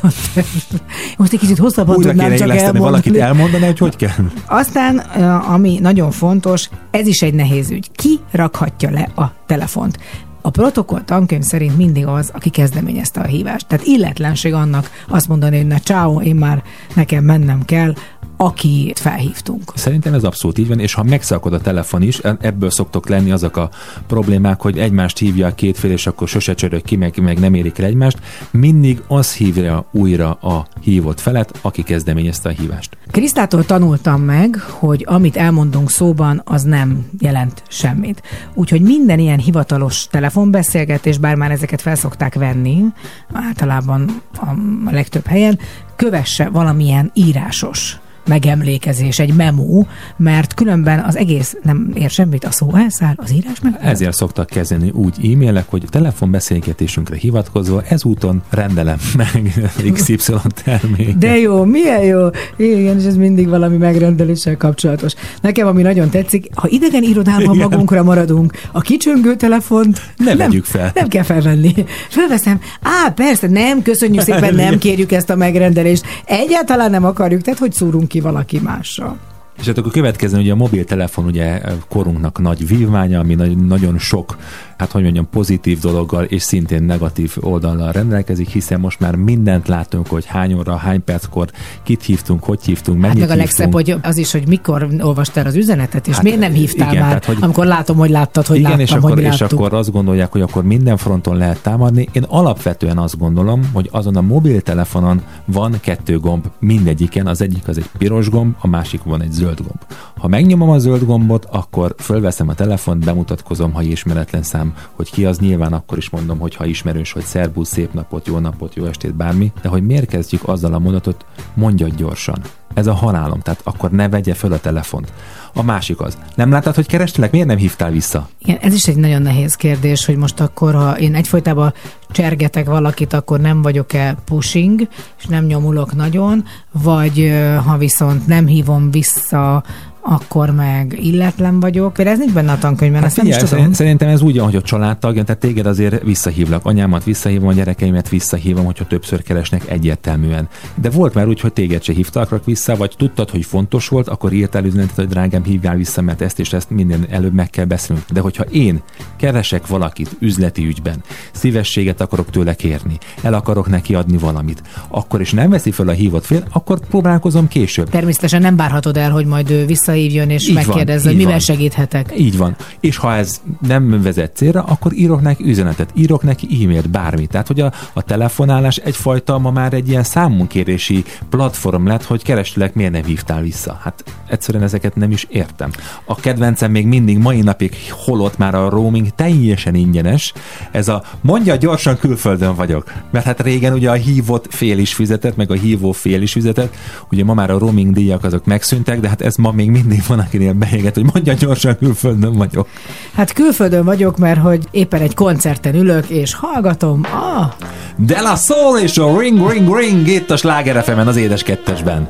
most egy kicsit hosszabban Újra tudnám csak elmondani. valakit elmondani, hogy hogy kell. Aztán, ami nagyon fontos, ez is egy nehéz ügy. Ki rakhatja le a telefont? A protokoll tankönyv szerint mindig az, aki kezdeményezte a hívást. Tehát illetlenség annak azt mondani, hogy na ciao, én már nekem mennem kell, akit felhívtunk. Szerintem ez abszolút így van, és ha megszakad a telefon is, ebből szoktok lenni azok a problémák, hogy egymást hívja a két fél, és akkor sose csörög ki, meg, meg nem érik el egymást. Mindig az hívja újra a hívott felet, aki kezdeményezte a hívást. Krisztától tanultam meg, hogy amit elmondunk szóban, az nem jelent semmit. Úgyhogy minden ilyen hivatalos telefonbeszélgetés, bár már ezeket felszokták venni, általában a legtöbb helyen, kövesse valamilyen írásos megemlékezés, egy memó, mert különben az egész nem ér semmit, a szó elszáll, az írás meg. Ezért szoktak kezdeni úgy e-mailek, hogy telefonbeszélgetésünkre hivatkozva ezúton rendelem meg XY termék. De jó, milyen jó. Igen, és ez mindig valami megrendeléssel kapcsolatos. Nekem, ami nagyon tetszik, ha idegen irodában Igen. magunkra maradunk, a kicsöngő telefont Ne nem, vegyük fel. Nem kell felvenni. Felveszem. Á, persze, nem, köszönjük szépen, nem kérjük ezt a megrendelést. Egyáltalán nem akarjuk, tehát hogy szúrunk ki valaki mással. És hát akkor következően ugye a mobiltelefon ugye korunknak nagy vívmánya, ami nagy, nagyon sok, hát hogy mondjam, pozitív dologgal és szintén negatív oldallal rendelkezik, hiszen most már mindent látunk, hogy hány óra, hány perckor kit hívtunk, hogy hívtunk, Hát mennyit meg a legszebb, hogy az is, hogy mikor olvastál az üzenetet, és Hát, miért nem hívtál igen, már, tehát, hogy- amikor látom, hogy láttad, hogy Igen, láttam, és akkor, hogy és láttuk. akkor azt gondolják, hogy akkor minden fronton lehet támadni. Én alapvetően azt gondolom, hogy azon a mobiltelefonon van kettő gomb mindegyiken, az egyik az egy piros gomb, a másik van egy zöld gomb. Ha megnyomom a zöld gombot, akkor fölveszem a telefont, bemutatkozom, ha ismeretlen szám, hogy ki az, nyilván akkor is mondom, hogy ha ismerős, hogy szerbusz, szép napot, jó napot, jó estét, bármi, de hogy miért kezdjük azzal a mondatot, mondja gyorsan. Ez a halálom, tehát akkor ne vegye föl a telefont. A másik az. Nem láttad, hogy kerestelek? Miért nem hívtál vissza? Igen, ez is egy nagyon nehéz kérdés, hogy most akkor, ha én egyfolytában csergetek valakit, akkor nem vagyok-e pushing, és nem nyomulok nagyon, vagy ha viszont nem hívom vissza, akkor meg illetlen vagyok. Például ez nincs benne a tankönyvben, Hát ezt nem is figyelj, tudom. szerint- szerintem ez úgy, ahogy a családtag, tehát téged azért visszahívlak. Anyámat visszahívom, a gyerekeimet visszahívom, hogyha többször keresnek egyértelműen. De volt már úgy, hogy téged se hívtak vissza, vagy tudtad, hogy fontos volt, akkor írtál üzenetet, hogy drágám, hívjál vissza, mert ezt és ezt minden előbb meg kell beszélnünk. De hogyha én keresek valakit üzleti ügyben, szívességet akarok tőle kérni, el akarok neki adni valamit, akkor is nem veszi fel a hívott fél, akkor próbálkozom később. Természetesen nem várhatod el, hogy majd ő visszahívjon és Így van, megkérdezze, hogy így mivel van. segíthetek. Így van. És ha ez nem vezet célra, akkor írok neki üzenetet, írok neki e-mailt, bármit. Tehát, hogy a, a telefonálás egyfajta ma már egy ilyen számunkérési platform lett, hogy kerestelek, miért nem hívtál vissza. Hát egyszerűen ezeket nem is értem. A kedvencem még mindig mai napig holott már a roaming teljesen ingyenes. Ez a mondja gyorsan külföldön vagyok. Mert hát régen ugye a hívott fél is fizetett, meg a hívó fél is fizetett. Ugye ma már a roaming díjak azok megszűntek, de hát ez ma még mindig van, akinél beéget, hogy mondja gyorsan külföldön vagyok. Hát külföldön vagyok, mert hogy éppen egy koncerten ülök, és hallgatom. Ah, De la Soul és a Ring Ring Ring itt a Sláger az édes kettesben.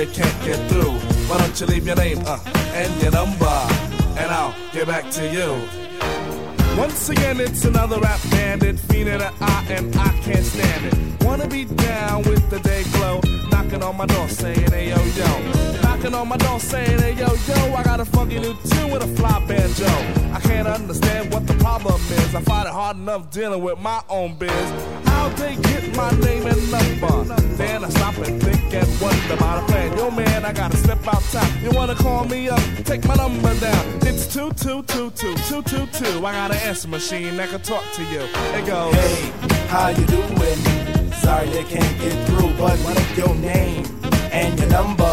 I can't get through. Why don't you leave your name uh, and your number, and I'll get back to you. Once again, it's another rap bandit, fiend in the eye, and I can't stand it. Wanna be down with the day glow, knocking on my door saying, hey yo yo. Knocking on my door saying, hey yo yo, I got a funky new tune with a fly banjo. I can't understand what the problem is. I find it hard enough dealing with my own biz. How'd they get my name and number? Then I stop and think and wonder about a plan. Yo man, I gotta step outside. You wanna call me up? Take my number down. It's two two two two. I got an answer machine that can talk to you. It goes. Hey, how you doing? Sorry I can't get through, but leave your name and your number,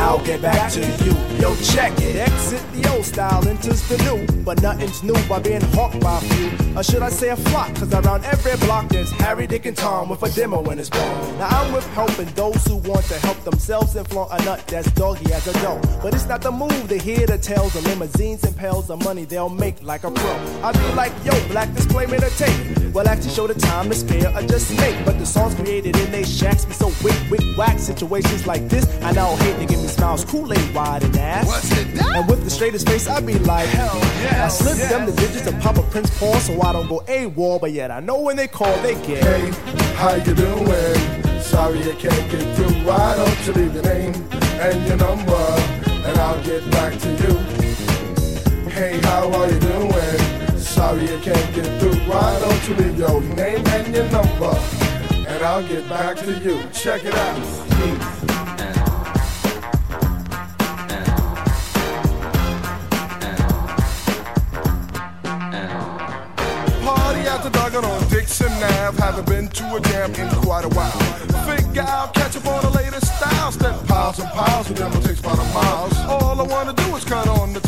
I'll get back to you. Yo, check it. Exit the old style, enters the new, but nothing's new by being hawked by a few. Or should I say a flock? Cause around every block there's Harry, Dick, and Tom with a demo in his ball. Now I'm with helping those who want to help themselves and flaunt a nut that's doggy as a dough. But it's not the move to hear the tales of limousines and pails of money they'll make like a pro. I be like, yo, black display made a tape. Well, actually show the time to spare or just make. But the songs created in they shacks be so wick, wick, whack. Situations like this, I now hate to give me smiles, Kool-Aid wide and ass. What's it? And with the straightest face, I be like, hell yeah, I slip yeah. them the digits and pop a Prince Paul so I don't go AWOL. But yet I know when they call, they get. Hey, how you doing? Sorry I can't get through. Why don't you leave your name and your number, and I'll get back to you. Hey, how are you doing? Sorry I can't get through. Why don't you leave your name and your number, and I'll get back to you. Check it out. Party at the Duggan on Dixon Ave. Haven't been to a jam in quite a while. Figure I'll catch up on the latest styles. Step piles and piles of them will take about a mile. All I wanna do is cut on the.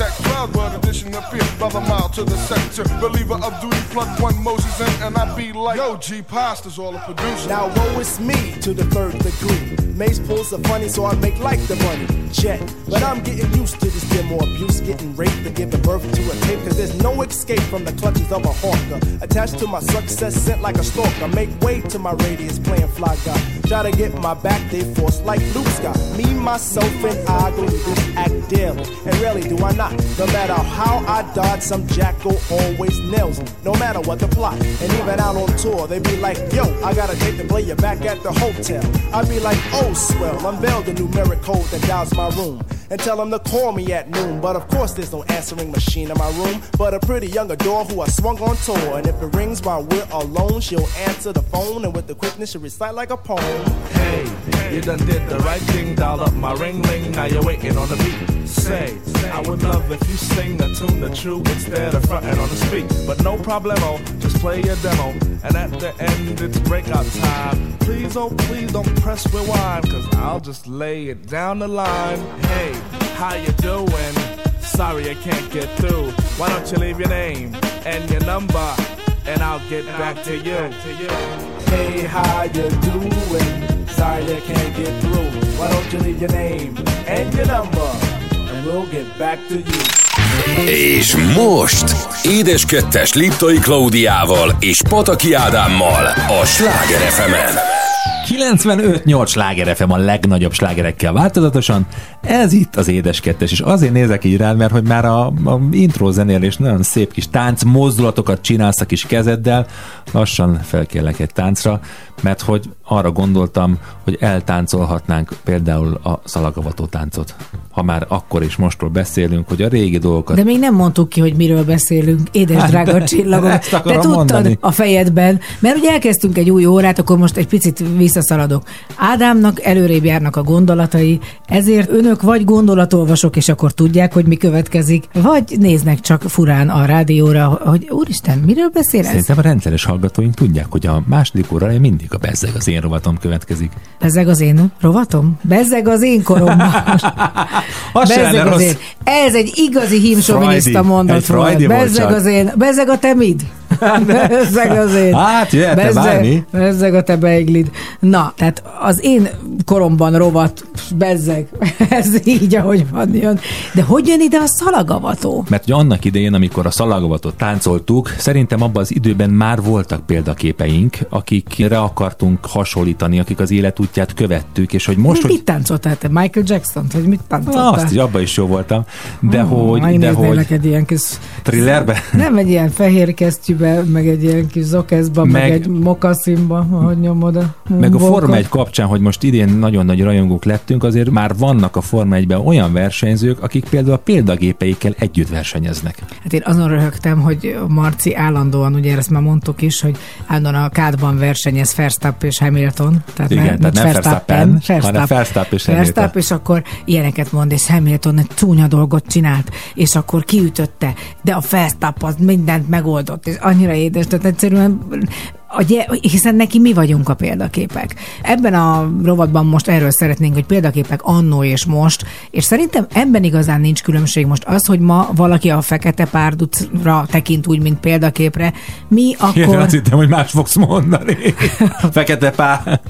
Cloud word edition appear by the mile to the sector. Believer of duty, plug one Moses in, and I be like, Yo, G Pasta's all a producer. Now woe is me to the third degree. Mace pulls the funny, so I make like the money. Jet. But I'm getting used to this demo abuse, getting raped and giving birth to a tape. Cause there's no escape from the clutches of a hawker. Attached to my success, sent like a stalker. Make way to my radius, playing fly guy. Try to get my back, they force like Luke Scott. Me, myself, and I go through this act daily. And rarely do I not. No matter how I dodge, some jackal always nails me. No matter what the plot. And even out on tour, they be like, yo, I got a date to play you back at the hotel. I be like, oh, swell, unveil the numeric code that dials my room. And tell them to call me at noon. But of course, there's no answering machine in my room. But a pretty young adore who I swung on tour. And if it rings while we're alone, she'll answer the phone. And with the quickness, she'll recite like a poem. Hey, you done did the right thing, dial up my ring ring, now you're waiting on the beat. Say, I would love if you sing the tune the true instead of fronting on the speak. But no problemo, oh, just play your demo. And at the end, it's breakout time. Please, oh please don't press rewind, cause I'll just lay it down the line. Hey, how you doing? Sorry I can't get through. Why don't you leave your name and your number, and I'll get back to you. Hey, how you doing? Sorry I can't get through. Why don't you leave your name and your number, and we'll get back to you. És most Édes Kettes Liptai Klaudiával és Pataki Ádámmal a Sláger fm 95-8 sláger FM a legnagyobb slágerekkel változatosan. Ez itt az édes kettes, és azért nézek így rád, mert hogy már a, a intro zenélés nagyon szép kis tánc mozdulatokat csinálsz a kis kezeddel. Lassan felkérlek egy táncra, mert hogy arra gondoltam, hogy eltáncolhatnánk például a szalagavató táncot. Ha már akkor és mostról beszélünk, hogy a régi dolgokat De még nem mondtuk ki, hogy miről beszélünk, édes Hát, drága de- csillagok. ezt Te tudtad mondani. a fejedben, mert ugye elkezdtünk egy új órát, akkor most egy picit visszaszaladok. Ádámnak előrébb járnak a gondolatai, ezért önök vagy gondolatolvasok, és akkor tudják, hogy mi következik, vagy néznek csak furán a rádióra, hogy úristen, miről beszél ez? Szerintem a rendszeres hallgatóink tudják, hogy a második óra mindig a bezzeg az én rovatom következik. Bezzeg az én rovatom? Bezzeg az én lenne Bezzeg az én. Ez egy igazi hímsoviniszta mondat volt. Bezzeg az én. Bezzeg a te mid? Bezzeg az én. Hát, jöhetne Bezzeg-. Bezzeg a te beiglid. Na, tehát az én koromban rovat, bezzeg. Ez így, ahogy van jön. De hogy jön ide a szalagavató? Mert hogy annak idején, amikor a szalagavatot táncoltuk, szerintem abban az időben már voltak példaképeink, akikre akartunk hasonlítani, akik az életútját követtük, és hogy most, Most hogy mit táncoltál te? Michael Jackson? Vagy mit táncoltál? azt is, abban is jó voltam. De Ó, hogy, de hogy egy ilyen kis thrillerbe? Nem egy ilyen fehér kesztyűbe, meg egy ilyen kis zokeszba, meg, Meg- egy mokaszimba, ahogy nyomod a Meg a. Forma 1 kapcsán, hogy most idén nagyon nagy rajongók lettünk, azért már vannak a Forma 1-ben olyan versenyzők, akik például a példagépeikkel együtt versenyeznek. Hát én azon röhögtem, hogy Marci állandóan, ugye ezt már mondtuk is, hogy állandóan a kádban versenyez Verstappen és Hamilton. Tehát Igen, ne, tehát nem Verstappen, hanem Verstappen és Hamilton. Verstappen, és akkor ilyeneket mond, és Hamilton egy csúnya dolgot csinált, és akkor kiütötte, de a Verstappen az mindent megoldott, és annyira édes, tehát egyszerűen a gy- hiszen neki mi vagyunk a példaképek. Ebben a rovatban most erről szeretnénk, hogy példaképek annó és most, és szerintem ebben igazán nincs különbség most az, hogy ma valaki a fekete párducra tekint úgy, mint példaképre, mi Én akkor, azt hittem, hogy más fogsz mondani. Fekete pár.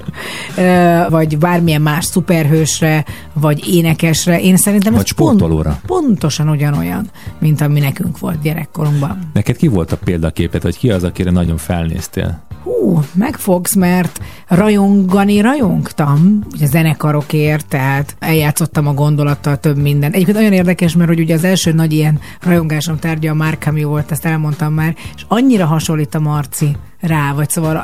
vagy bármilyen más szuperhősre, vagy énekesre, én szerintem Vagy ez pont, sportolóra. pontosan ugyanolyan, mint ami nekünk volt gyerekkorunkban. Neked ki volt a példaképet, vagy ki az, akire nagyon felnéztél? Whew. Hú, megfogsz, mert rajongani rajongtam, ugye zenekarokért, tehát eljátszottam a gondolattal több minden. Egyébként olyan érdekes, mert hogy ugye az első nagy ilyen rajongásom tárgya a Mark Hamill volt, ezt elmondtam már, és annyira hasonlít a Marci rá, vagy szóval,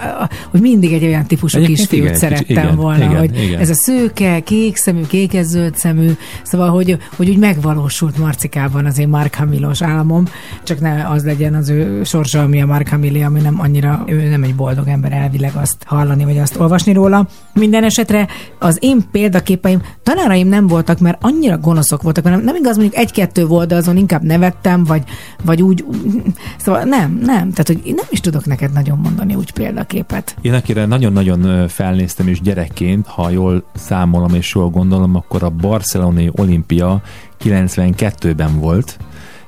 hogy mindig egy olyan típusú kisfiút szerettem igen, volna, igen, hogy igen. ez a szőke, kék szemű, kékes zöld szemű, szóval, hogy, hogy úgy megvalósult Marcikában az én Mark Hamillos álmom, csak ne az legyen az ő sorsa, ami a Mark Hamillé, ami nem annyira, ő nem egy boldog ember elvileg azt hallani, vagy azt olvasni róla. Minden esetre az én példaképeim, tanáraim nem voltak, mert annyira gonoszok voltak, hanem nem igaz, mondjuk egy-kettő volt, de azon inkább nevettem, vagy, vagy úgy, szóval nem, nem, tehát hogy én nem is tudok neked nagyon mondani úgy példaképet. Én akire nagyon-nagyon felnéztem is gyerekként, ha jól számolom és jól gondolom, akkor a barcelonai olimpia 92-ben volt,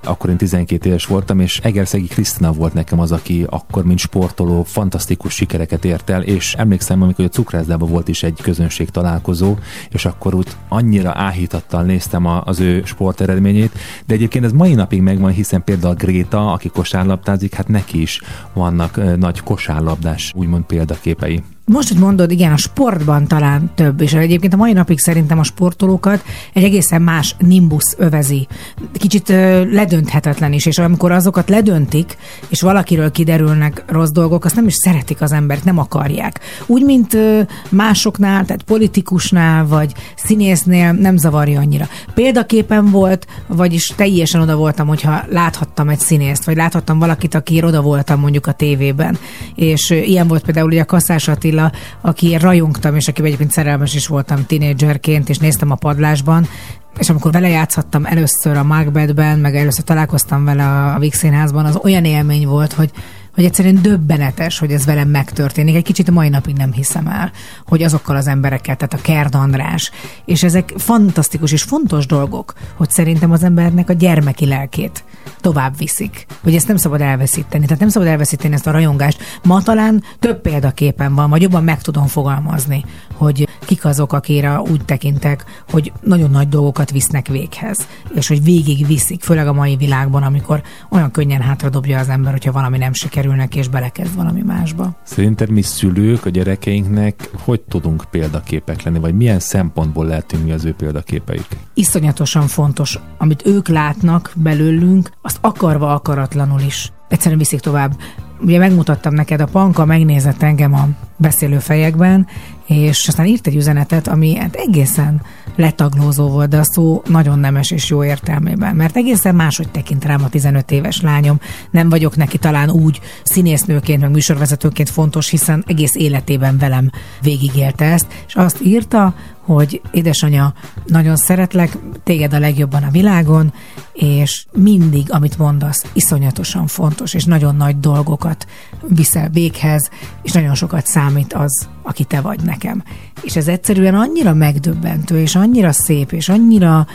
akkor én 12 éves voltam, és Egerszegi Krisztina volt nekem az, aki akkor, mint sportoló, fantasztikus sikereket ért el, és emlékszem, amikor a cukrászdában volt is egy közönség találkozó, és akkor úgy annyira áhítattal néztem a, az ő sporteredményét, de egyébként ez mai napig megvan, hiszen például Gréta, aki kosárlabdázik, hát neki is vannak nagy kosárlabdás, úgymond példaképei. Most, hogy mondod, igen, a sportban talán több, és egyébként a mai napig szerintem a sportolókat egy egészen más nimbus övezi. Kicsit ö, ledönthetetlen is, és amikor azokat ledöntik, és valakiről kiderülnek rossz dolgok, azt nem is szeretik az embert, nem akarják. Úgy, mint ö, másoknál, tehát politikusnál, vagy színésznél nem zavarja annyira. Példaképen volt, vagyis teljesen oda voltam, hogyha láthattam egy színészt, vagy láthattam valakit, aki oda voltam mondjuk a tévében. És ö, ilyen volt például ugye a Kasszás Attila, aki rajongtam, és akivel egyébként szerelmes is voltam tínédzserként, és néztem a padlásban, és amikor vele játszhattam először a Macbethben, meg először találkoztam vele a Víg Színházban, az olyan élmény volt, hogy hogy egyszerűen döbbenetes, hogy ez velem megtörténik. Egy kicsit a mai napig nem hiszem el, hogy azokkal az emberekkel, tehát a Kerd András, és ezek fantasztikus és fontos dolgok, hogy szerintem az embernek a gyermeki lelkét tovább viszik. Hogy ezt nem szabad elveszíteni. Tehát nem szabad elveszíteni ezt a rajongást. Ma talán több példaképen van, vagy jobban meg tudom fogalmazni, hogy kik azok, akire úgy tekintek, hogy nagyon nagy dolgokat visznek véghez, és hogy végig viszik, főleg a mai világban, amikor olyan könnyen hátradobja az ember, hogyha valami nem sikerül neki, és belekezd valami másba. Szerinted mi szülők a gyerekeinknek hogy tudunk példaképek lenni, vagy milyen szempontból lehetünk mi az ő példaképeik? Iszonyatosan fontos, amit ők látnak belőlünk, azt akarva akaratlanul is. Egyszerűen viszik tovább. Ugye megmutattam neked, a Panka megnézett engem a beszélő fejekben, és aztán írt egy üzenetet, ami hát egészen letaglózó volt, de a szó nagyon nemes és jó értelmében, mert egészen máshogy tekint rám a 15 éves lányom. Nem vagyok neki talán úgy színésznőként, meg műsorvezetőként fontos, hiszen egész életében velem végigélte ezt, és azt írta, hogy édesanyja, nagyon szeretlek, téged a legjobban a világon, és mindig, amit mondasz, iszonyatosan fontos, és nagyon nagy dolgokat viszel véghez, és nagyon sokat számít az, aki te vagy nekem. És ez egyszerűen annyira megdöbbentő, és annyira szép, és annyira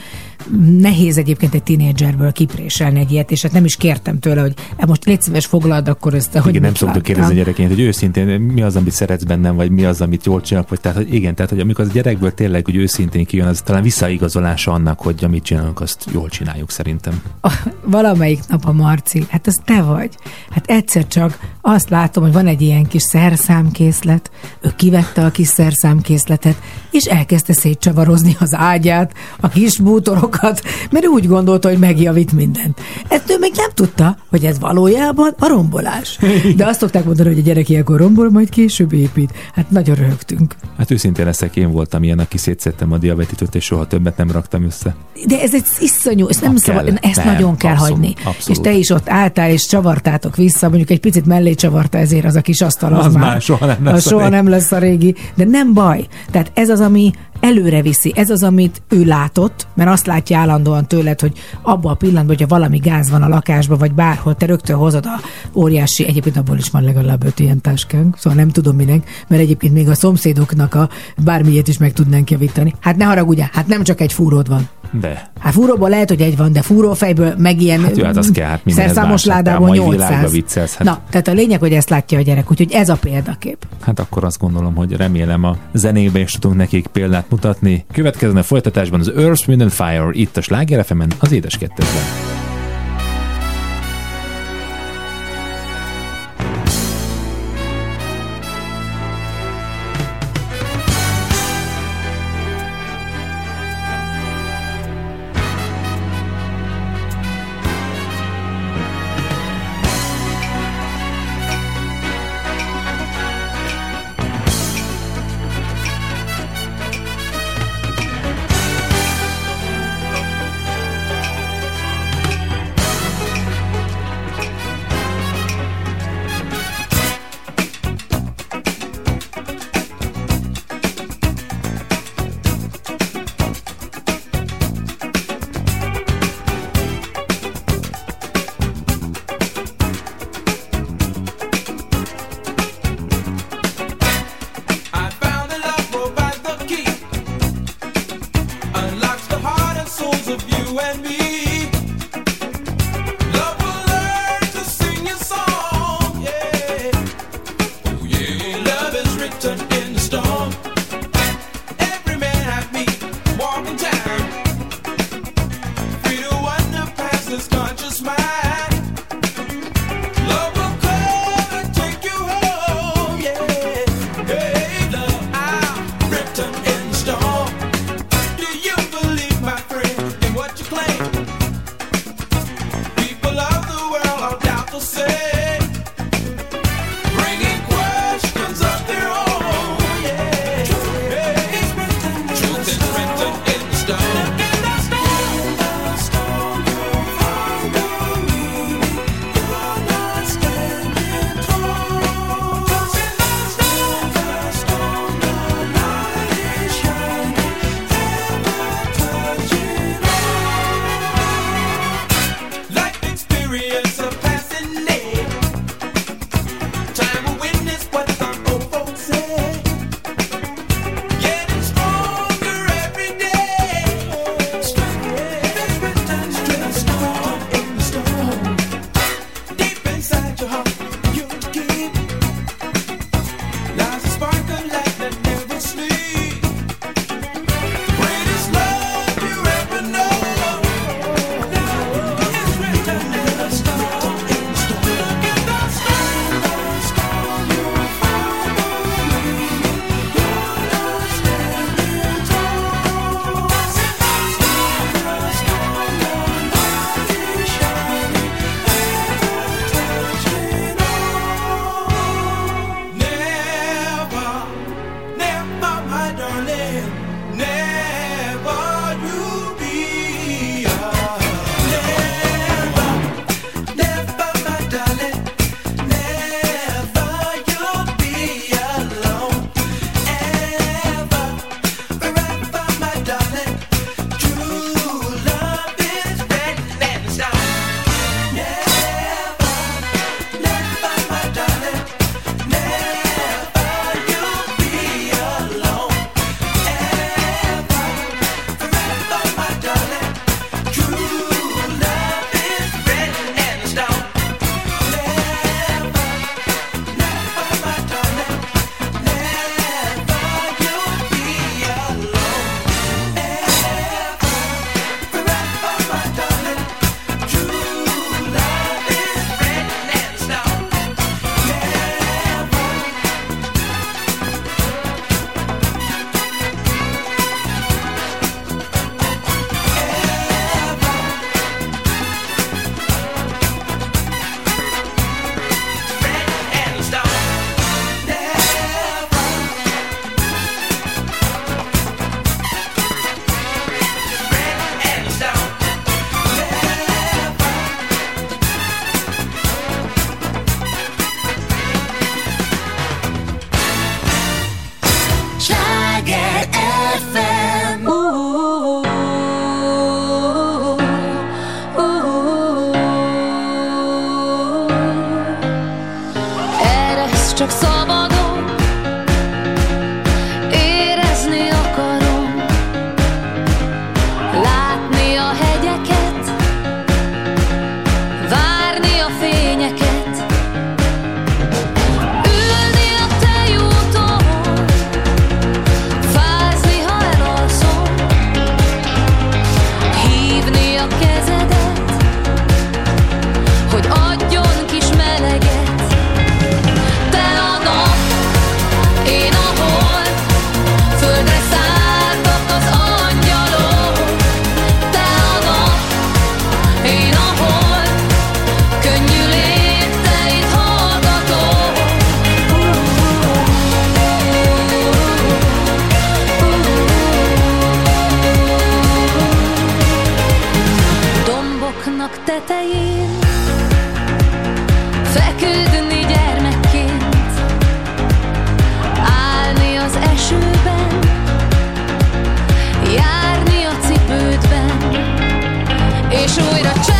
nehéz egyébként egy tinédzserből kipréselni egy ilyet, és hát nem is kértem tőle, hogy "E, most légy szíves, foglald akkor össze, hogy igen, nem szoktuk kérdezni a gyereként, hogy őszintén mi az, amit szeretsz bennem, vagy mi az, amit jól csinálok, vagy tehát, hogy igen, tehát, hogy amikor az gyerekből tényleg hogy őszintén kijön, az talán visszaigazolása annak, hogy amit csinálunk, azt jól csináljuk szerintem. a, valamelyik nap a Marci, hát az te vagy. Hát egyszer csak azt látom, hogy van egy ilyen kis szerszámkészlet, ő kivette a kis szerszámkészletet, és elkezdte szétcsavarozni az ágyát, a kis bútorokat, mert úgy gondolta, hogy megjavít mindent. Ezt ő még nem tudta, hogy ez valójában a rombolás. De azt szokták mondani, hogy a gyerek ilyenkor rombol, majd később épít. Hát nagyon röhögtünk. Hát őszintén leszek, én voltam ilyen, aki szétszedtem a diabetitot, és soha többet nem raktam össze. De ez egy iszonyú, ezt nem Ha szabad, kell. ezt Nem, nagyon kell abszolút, hagyni. abszolút. És te is ott álltál, és csavartátok vissza, mondjuk egy picit mellé csavarta ezért az a kis asztal, az, Az már, már soha nem az lesz a soha nem lesz a régi. De nem baj. Tehát ez az, ami előre viszi. Ez az, amit ő látott, mert azt látja állandóan tőled, hogy abban a pillanatban, hogyha valami gáz van a lakásban, vagy bárhol, te rögtön hozod a óriási, egyébként abból is van legalább öt ilyen táskánk, szóval nem tudom minek, mert egyébként még a szomszédoknak a bármilyet is meg tudnánk javítani. Hát ne haragudjál, hát nem csak egy fúród van. De. Hát fúróból lehet, hogy egy van, de fúrófejből meg ilyen Hát jó, hát az kell, hát szerszámos ládából a mai világban 800. viccelsz, hát. Na, tehát a lényeg, hogy ezt látja a gyerek, úgyhogy ez a példakép. Hát akkor azt gondolom, hogy remélem a zenébe is tudunk nekik példát mutatni. Következzen a folytatásban az Earth, Wind and Fire, itt a Sláger az édes kettőben. tetején Feküdni gyermekként Állni az esőben Járni a cipődben És újra csak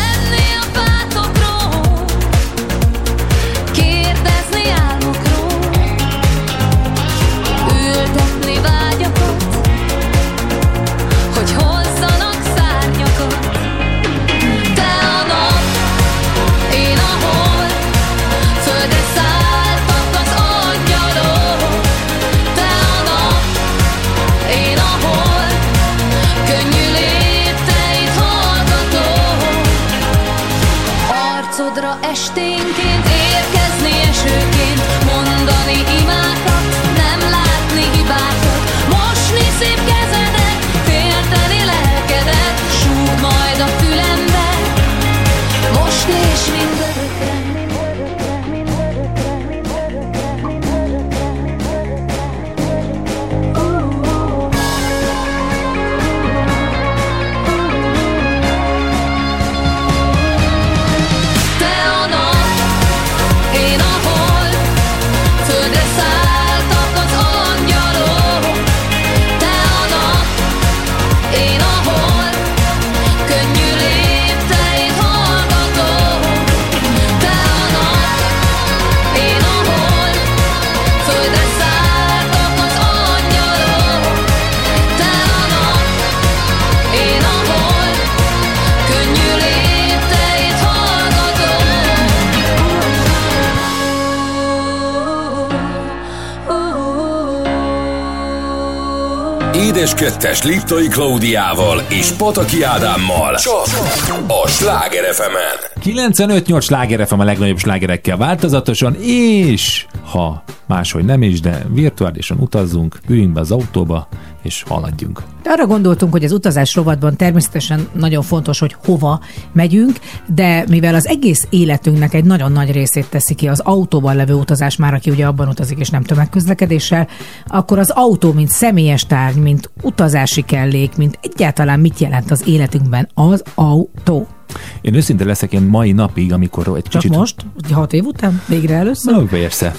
Édes kettes Liptai Klaudiával és Pataki Ádámmal. Csak a Sláger fm 95-8 sláger FM a legnagyobb slágerekkel változatosan, és ha máshogy nem is, de virtuálisan utazzunk, üljünk be az autóba, és haladjunk. De arra gondoltunk, hogy az utazás rovatban természetesen nagyon fontos, hogy hova megyünk, de mivel az egész életünknek egy nagyon nagy részét teszi ki az autóban levő utazás, már aki ugye abban utazik és nem tömegközlekedéssel, akkor az autó, mint személyes tárgy, mint utazási kellék, mint egyáltalán mit jelent az életünkben az autó. Én őszinte leszek én mai napig, amikor egy Csak kicsit... most? Hat év után? Végre először? Na, persze.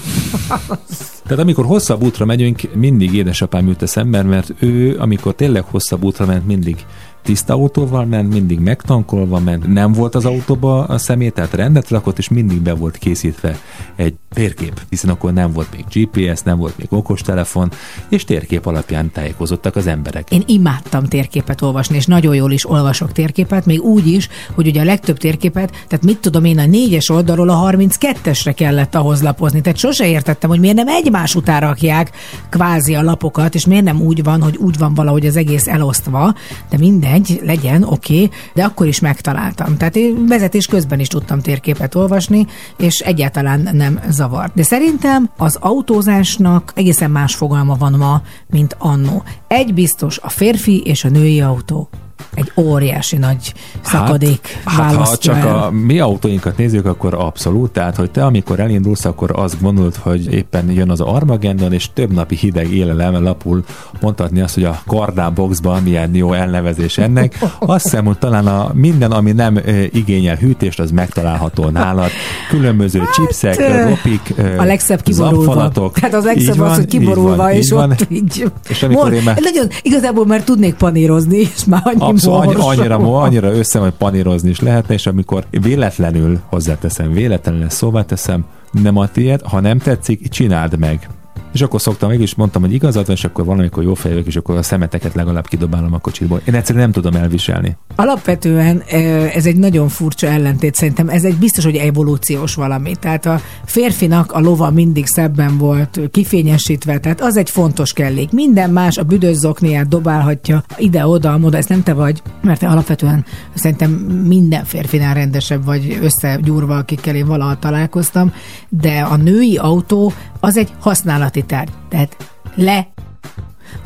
Tehát amikor hosszabb útra megyünk, mindig édesapám jut eszembe, mert ő, amikor tényleg hosszabb útra ment, mindig tiszta autóval ment, mindig megtankolva ment, nem volt az autóba a szemét, tehát rendet lakott, és mindig be volt készítve egy térkép, hiszen akkor nem volt még GPS, nem volt még okostelefon, és térkép alapján tájékozottak az emberek. Én imádtam térképet olvasni, és nagyon jól is olvasok térképet, még úgy is, hogy ugye a legtöbb térképet, tehát mit tudom én, a négyes oldalról a 32-esre kellett ahhoz lapozni. Tehát sose értettem, hogy miért nem egymás után rakják kvázi a lapokat, és miért nem úgy van, hogy úgy van valahogy az egész elosztva, de mindegy, legyen, oké, okay, de akkor is megtaláltam. Tehát én vezetés közben is tudtam térképet olvasni, és egyáltalán nem zavart. De szerintem az autózásnak egészen más fogalma van ma, mint annó. Egy biztos, a férfi és a női autó egy óriási nagy szakadék Hát, hát ha csak el. a mi autóinkat nézzük, akkor abszolút. Tehát, hogy te amikor elindulsz, akkor azt gondolod, hogy éppen jön az Armageddon, és több napi hideg élelem lapul mondhatni azt, hogy a Kardán boxban milyen jó elnevezés ennek. Azt hiszem, hogy talán a minden, ami nem igényel hűtést, az megtalálható nálad. Különböző hát, chipsek, ropik, A legszebb kiborulva. Tehát az legszebb van, az, hogy kiborulva, van, és így van. ott így... És amikor Mor- én már- Nagyon, igazából már tudnék panírozni, és már annyi Annyi, mors annyira, van. annyira össze, hogy panírozni is lehetne, és amikor véletlenül hozzáteszem, véletlenül szóvá teszem, nem a tiéd, ha nem tetszik, csináld meg. És akkor szoktam meg is, mondtam, hogy igazad van, és akkor valamikor jó fejvek, és akkor a szemeteket legalább kidobálom a kocsitból. Én egyszerűen nem tudom elviselni. Alapvetően ez egy nagyon furcsa ellentét szerintem. Ez egy biztos, hogy evolúciós valami. Tehát a férfinak a lova mindig szebben volt kifényesítve, tehát az egy fontos kellék. Minden más a büdös zokniát dobálhatja ide-oda, oda, ez nem te vagy, mert te alapvetően szerintem minden férfinál rendesebb vagy összegyúrva, akikkel én valaha találkoztam, de a női autó az egy használati tárgy. Tehát le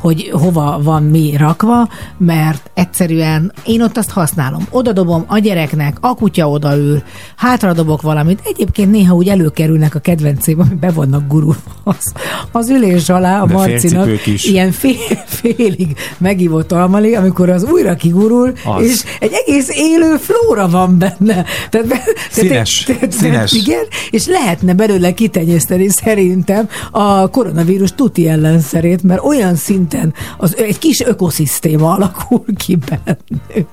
hogy hova van mi rakva, mert egyszerűen én ott azt használom. Oda dobom a gyereknek, a kutya odaül, hátra dobok valamit. Egyébként néha úgy előkerülnek a kedvencém, ami be vannak gurulva az, az ülés alá a De Marcinak. is. Ilyen fél, félig megívott almali, amikor az újra kigurul, Az. és egy egész élő flóra van benne. Tehát, Színes, tehát- színes. Igen, és lehetne belőle kitenyészteni szerintem a koronavírus tuti ellenszerét, mert olyan szinten az egy kis ökoszisztéma alakul ki bennük.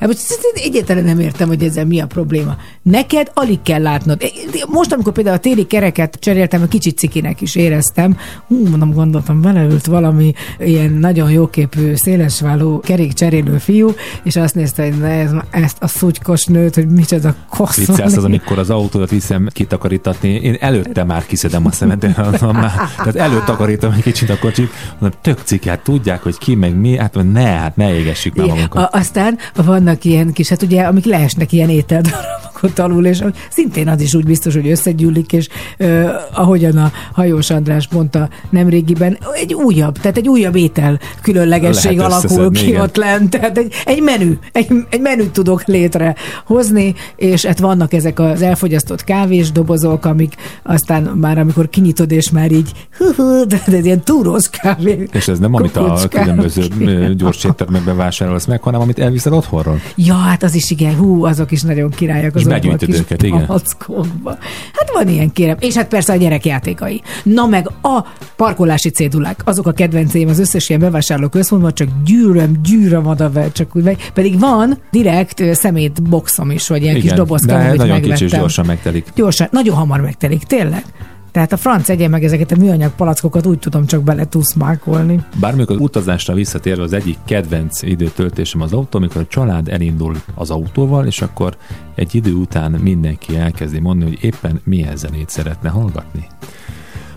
Hát most egyáltalán nem értem, hogy ezzel mi a probléma. Neked alig kell látnod. Most, amikor például a téli kereket cseréltem, a kicsit cikinek is éreztem, hú, mondom, gondoltam, beleült valami ilyen nagyon jóképű, szélesváló kerékcserélő fiú, és azt nézte, hogy ne, ez, ezt a szutykos nőt, hogy micsoda kosz. Viccelsz az, amikor az autódat viszem kitakarítatni, én előtte már kiszedem a szemet, de már, tehát előttakarítom egy kicsit a kocsit, mondom, tök cikk, hát tudják, hogy ki meg mi, hát ne, hát ne égessük Igen, magunkat. a, aztán vannak ilyen kis, hát ugye, amik leesnek ilyen ételdarabok, ott alul, és szintén az is úgy biztos, hogy összegyűlik, és ö, ahogyan a hajós András mondta nemrégiben, egy újabb, tehát egy újabb étel különlegesség Lehet alakul ki igen. ott lent, tehát egy, egy menü, egy, egy menüt tudok létrehozni, és hát vannak ezek az elfogyasztott kávés dobozok, amik aztán már amikor kinyitod, és már így hú, hú, de ez ilyen túróz kávé. És ez nem amit a különböző gyors éttermekben vásárolsz meg, hanem amit elviszel otthonról. Ja, hát az is igen, hú, azok is nagyon királyak. És begyűjtöd kis őket, igen. palackokba. Hát van ilyen kérem. És hát persze a gyerekjátékai. Na meg a parkolási cédulák, azok a kedvenceim az összes ilyen bevásárló központban, csak gyűröm, gyűröm oda, csak úgy megy. Pedig van direkt szemét boxom is, vagy ilyen kis Igen, dobozka, de amit nagyon megvettem. kicsi és gyorsan megtelik. Gyorsan, nagyon hamar megtelik, tényleg. Tehát a franc egyen meg ezeket a műanyag palackokat úgy tudom csak bele tuszmákolni. Bármikor utazásra visszatérve az egyik kedvenc időtöltésem az autó, amikor a család elindul az autóval, és akkor egy idő után mindenki elkezdi mondani, hogy éppen milyen zenét szeretne hallgatni.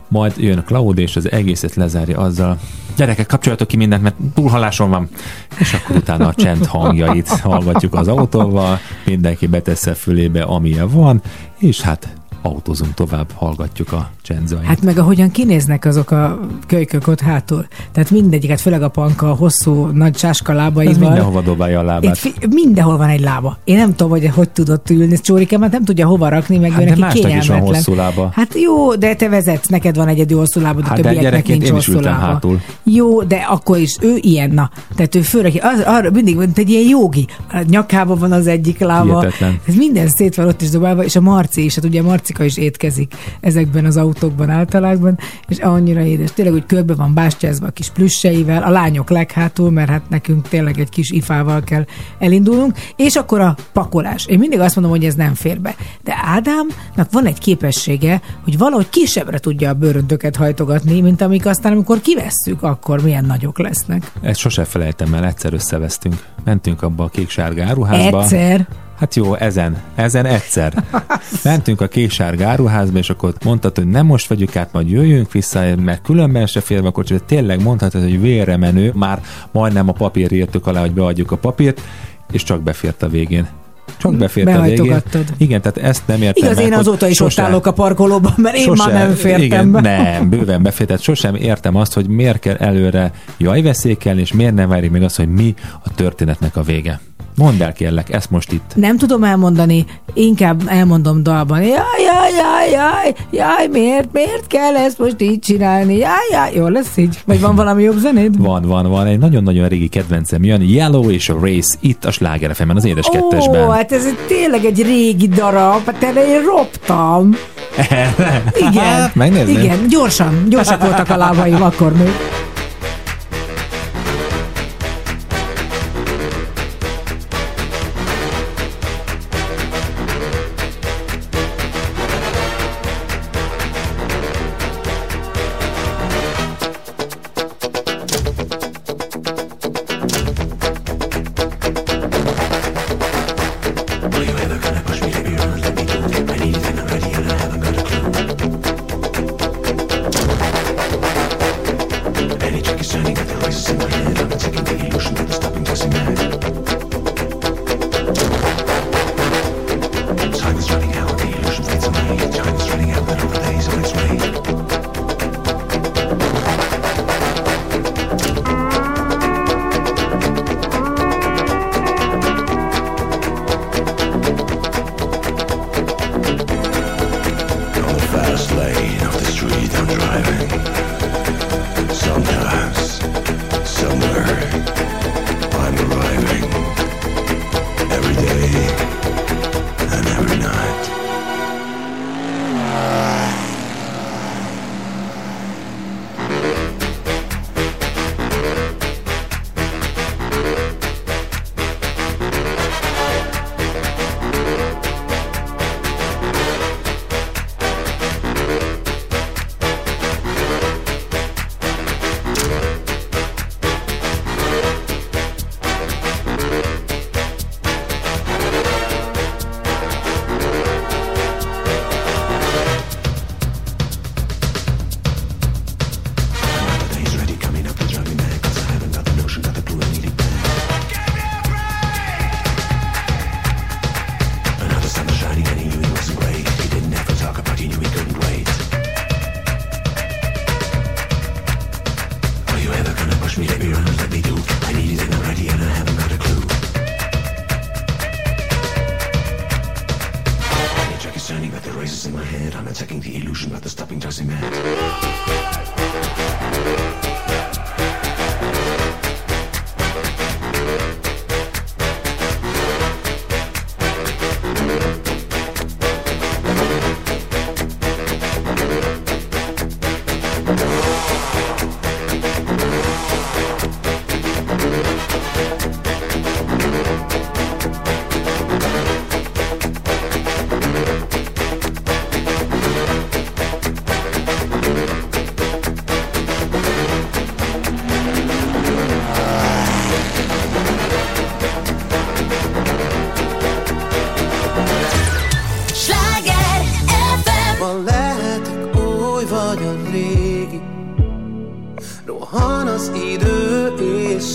Majd jön Claude, és az egészet lezárja azzal, gyerekek, kapcsoljatok ki mindent, mert túlhalásom van. És akkor utána a csend hangjait hallgatjuk az autóval, mindenki betesz a fülébe, amilyen van, és hát autózunk tovább, hallgatjuk a csendzaját. Hát meg ahogyan kinéznek azok a kölykök ott hátul. Tehát mindegyiket, főleg a panka, a hosszú, nagy sáska Ez lábaival. mindenhova dobálja a Itt lábát. fi- mindenhol van egy lába. Én nem tudom, hogy hogy tudott ülni. Csórikám, hát nem tudja hova rakni, meg Hát neki másnak is van hosszú lába. Hát jó, de te vezetsz, neked van egyedül hosszú lábad, a Hát többieknek nincs én hosszú lába. hátul. Jó, de akkor is ő ilyen, na. Tehát ő főleg, az, arra mindig mint egy ilyen jogi. A nyakában van az egyik lába. Hihetetlen. Ez minden szét van ott is dobálva, és a Marci is, hát ugye a Marcika is étkezik ezekben az autókban általában, és annyira édes. Tényleg, hogy körbe van bástyázva a kis plüsseivel, a lányok leghátul, mert hát nekünk tényleg egy kis ifával kell elindulnunk, és akkor a pakolás. Én mindig azt mondom, hogy ez nem fér be. De Ádámnak van egy képessége, hogy valahogy kisebbre tudja a bőröndöket hajtogatni, mint amik aztán, amikor kivesszük, akkor milyen nagyok lesznek. Ezt sose felejtem el, egyszer összevesztünk. Mentünk abba a kék-sárga áruházba. Egyszer. Hát jó, ezen, ezen egyszer. Mentünk a kék-sárga áruházba, és akkor mondtad, hogy nem most vegyük át, majd jöjjünk vissza, mert különben se fér be a kocsi, de tényleg mondhatod, hogy vérre menő, már majdnem a papír írtuk alá, hogy beadjuk a papírt, és csak befért a végén. Csak befért a végén. Igen, tehát ezt nem értem Igaz, meg, én azóta is sose- ott állok a parkolóban, mert én már nem fértem igen, be. Nem, bőven befért. Tehát sosem értem azt, hogy miért kell előre jaj veszékelni, és miért nem várjuk meg azt, hogy mi a történetnek a vége. Mondd el kérlek, ezt most itt. Nem tudom elmondani, inkább elmondom dalban. Jaj, jaj, jaj, jaj, jaj, miért, miért kell ezt most így csinálni? Jaj, jaj, jó lesz így? Vagy van valami jobb zenéd? Van, van, van. Egy nagyon-nagyon régi kedvencem jön. Yellow és a Race itt a Sláger FM-en, az édes Ó, kettesben. hát ez tényleg egy régi darab, hát erre én roptam. Igen, megnézném. igen, gyorsan, gyorsak voltak a lábaim akkor még.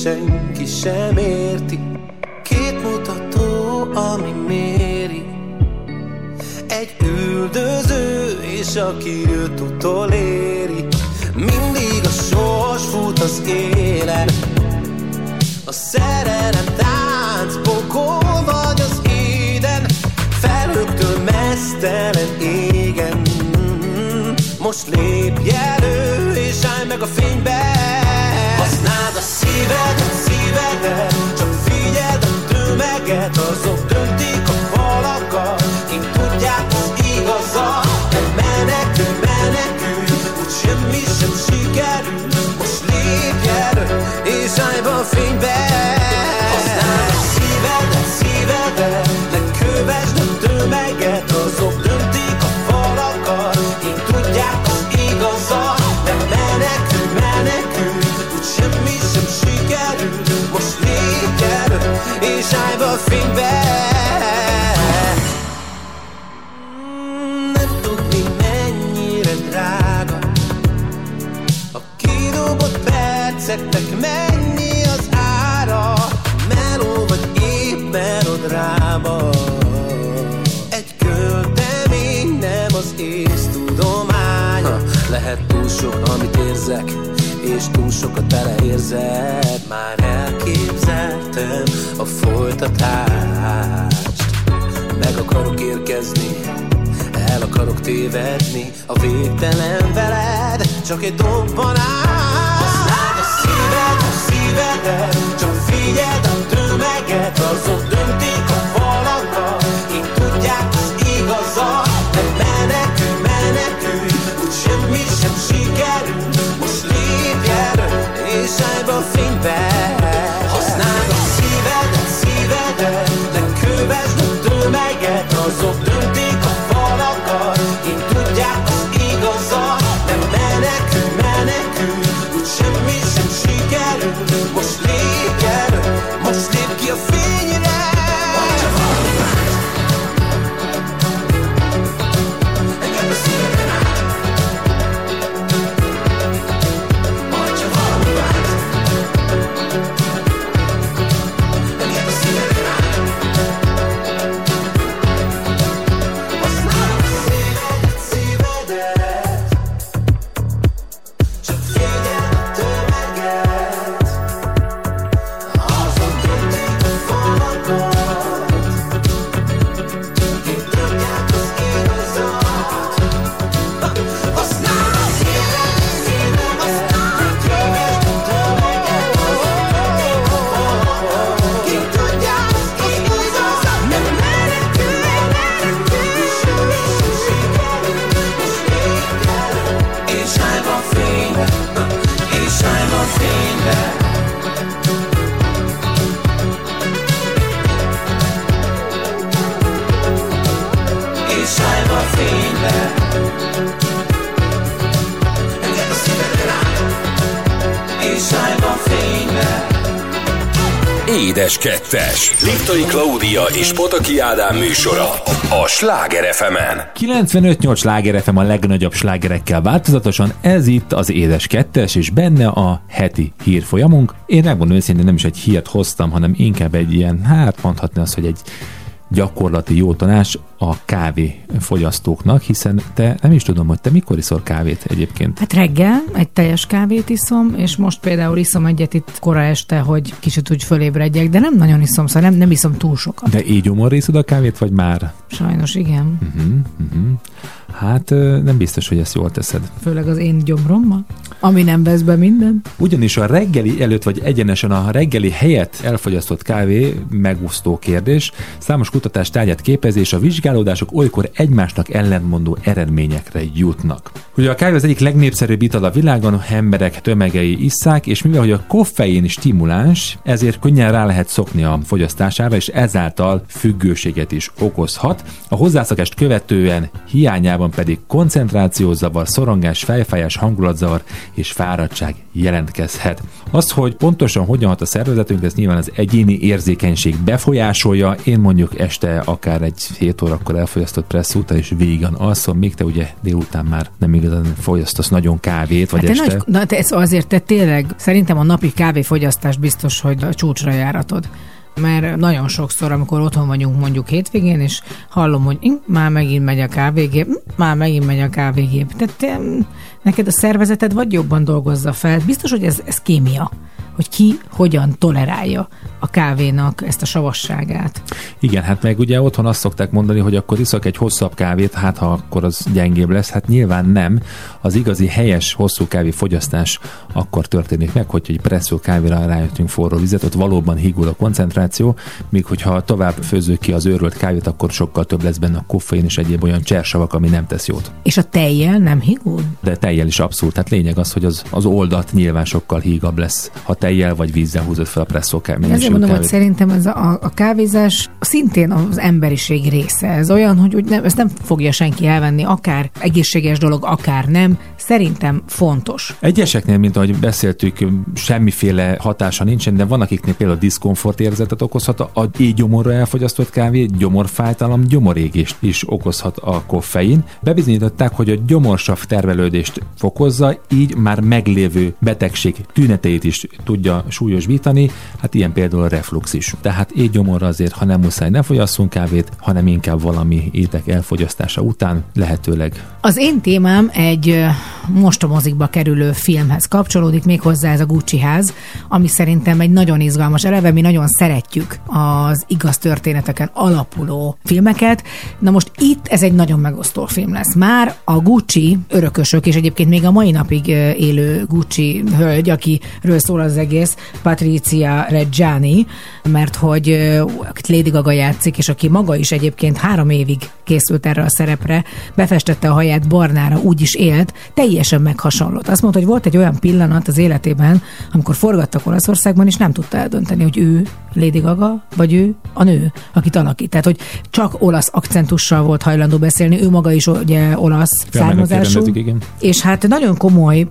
Senki sem érti az igazat Nem menekülj, menekülj Úgy semmi sem sikerül. Most lépj elő és állj be a fénybe. Használd a szívedet, szívedet Ne kövesd a tömeget. Azok döntik a falakat Kik tudják az igazat. Nem menekülj, menekülj Úgy semmi Most lépj elő és állj be perceknek mennyi az ára Meló vagy épp melodráma Egy költemény nem az ész tudomány. Ha, Lehet túl sok, amit érzek És túl sokat beleérzek. Már elképzeltem a folytatást. Meg akarok érkezni El akarok tévedni A végtelen veled. Csak egy dobbanás szívedet Csak figyeld a a falakat Kik tudják az igazat Nem menekülj, Úgy semmi sem sikerül Most lépj És állj be a 2-es. Liptai Klaudia és Pataki Ádám műsora a Sláger fm 95-8 Sláger FM a legnagyobb slágerekkel változatosan, ez itt az Édes 2-es, és benne a heti hírfolyamunk. Én megmondom őszintén, nem is egy hírt hoztam, hanem inkább egy ilyen, hát mondhatni azt, hogy egy gyakorlati jó tanács a kávéfogyasztóknak, hiszen te nem is tudom, hogy te mikor iszol kávét egyébként. Hát reggel egy teljes kávét iszom, és most például iszom egyet itt kora este, hogy kicsit úgy fölébredjek, de nem nagyon iszom, szóval nem, nem iszom túl sokat. De így gyomorra iszod a kávét, vagy már? Sajnos igen. Uh-huh, uh-huh. Hát nem biztos, hogy ezt jól teszed. Főleg az én gyomrommal, ami nem vesz be minden. Ugyanis a reggeli előtt, vagy egyenesen a reggeli helyett elfogyasztott kávé megúsztó kérdés. Számos kutatás tárgyát képezi, és a vizsgálódások olykor egymásnak ellentmondó eredményekre jutnak. Ugye a kávé az egyik legnépszerűbb ital a világon, emberek tömegei isszák, és mivel hogy a koffein stimuláns, ezért könnyen rá lehet szokni a fogyasztására, és ezáltal függőséget is okozhat. A hozzászokást követően hiányában pedig koncentrációzavar, szorongás, fejfájás, hangulatzavar és fáradtság jelentkezhet. Az, hogy pontosan hogyan hat a szervezetünk, ez nyilván az egyéni érzékenység befolyásolja. Én mondjuk este akár egy 7 órakor elfogyasztott pressz után és végan alszom, még te ugye délután már nem igazán fogyasztasz nagyon kávét, vagy Hát te este. nagy, na, te ez azért te tényleg, szerintem a napi kávéfogyasztás biztos, hogy a csúcsra járatod. Mert nagyon sokszor, amikor otthon vagyunk mondjuk hétvégén, és hallom, hogy hm, már megint megy a kávégép, hm, már megint megy a kávégép. Tehát te, neked a szervezeted vagy jobban dolgozza fel. Biztos, hogy ez, ez kémia hogy ki hogyan tolerálja a kávénak ezt a savasságát. Igen, hát meg ugye otthon azt szokták mondani, hogy akkor iszok egy hosszabb kávét, hát ha akkor az gyengébb lesz. Hát nyilván nem. Az igazi helyes hosszú kávé fogyasztás akkor történik meg, hogy egy presszó kávéra rájöttünk forró vizet, ott valóban higul a koncentráció, míg hogyha tovább főzzük ki az őrölt kávét, akkor sokkal több lesz benne a koffein és egyéb olyan csersavak, ami nem tesz jót. És a tejjel nem higul? De tejjel is abszolút. Tehát lényeg az, hogy az, az oldat nyilván sokkal hígabb lesz, ha tejjel vagy vízzel húzod fel a presszó kávét. Ezért mondom, hogy szerintem ez a, a kávézás szintén az emberiség része. Ez olyan, hogy úgy nem, ezt nem fogja senki elvenni, akár egészséges dolog, akár nem. Szerintem fontos. Egyeseknél, mint ahogy beszéltük, semmiféle hatása nincsen, de van akiknél például diszkomfort érzetet okozhat, a így gyomorra elfogyasztott kávé, gyomorfájtalom, gyomorégést is okozhat a koffein. Bebizonyították, hogy a gyomorsav tervelődést fokozza, így már meglévő betegség tüneteit is tudja súlyosbítani, hát ilyen például a reflux is. Tehát így gyomorra azért, ha nem muszáj, ne fogyasszunk kávét, hanem inkább valami étek elfogyasztása után lehetőleg. Az én témám egy most a mozikba kerülő filmhez kapcsolódik, méghozzá ez a Gucci ház, ami szerintem egy nagyon izgalmas. Eleve mi nagyon szeretjük az igaz történeteken alapuló filmeket. Na most itt ez egy nagyon megosztó film lesz. Már a Gucci örökösök, és egyébként még a mai napig élő Gucci hölgy, akiről szól az egész, Patricia Reggiani, mert hogy akit Lady Gaga játszik, és aki maga is egyébként három évig készült erre a szerepre, befestette a haját barnára, úgy is élt, teljesen meghasonlott. Azt mondta, hogy volt egy olyan pillanat az életében, amikor forgattak Olaszországban, és nem tudta eldönteni, hogy ő Lady Gaga, vagy ő a nő, akit alakít. Tehát, hogy csak olasz akcentussal volt hajlandó beszélni, ő maga is ugye olasz származású. Igen. Hát nagyon komoly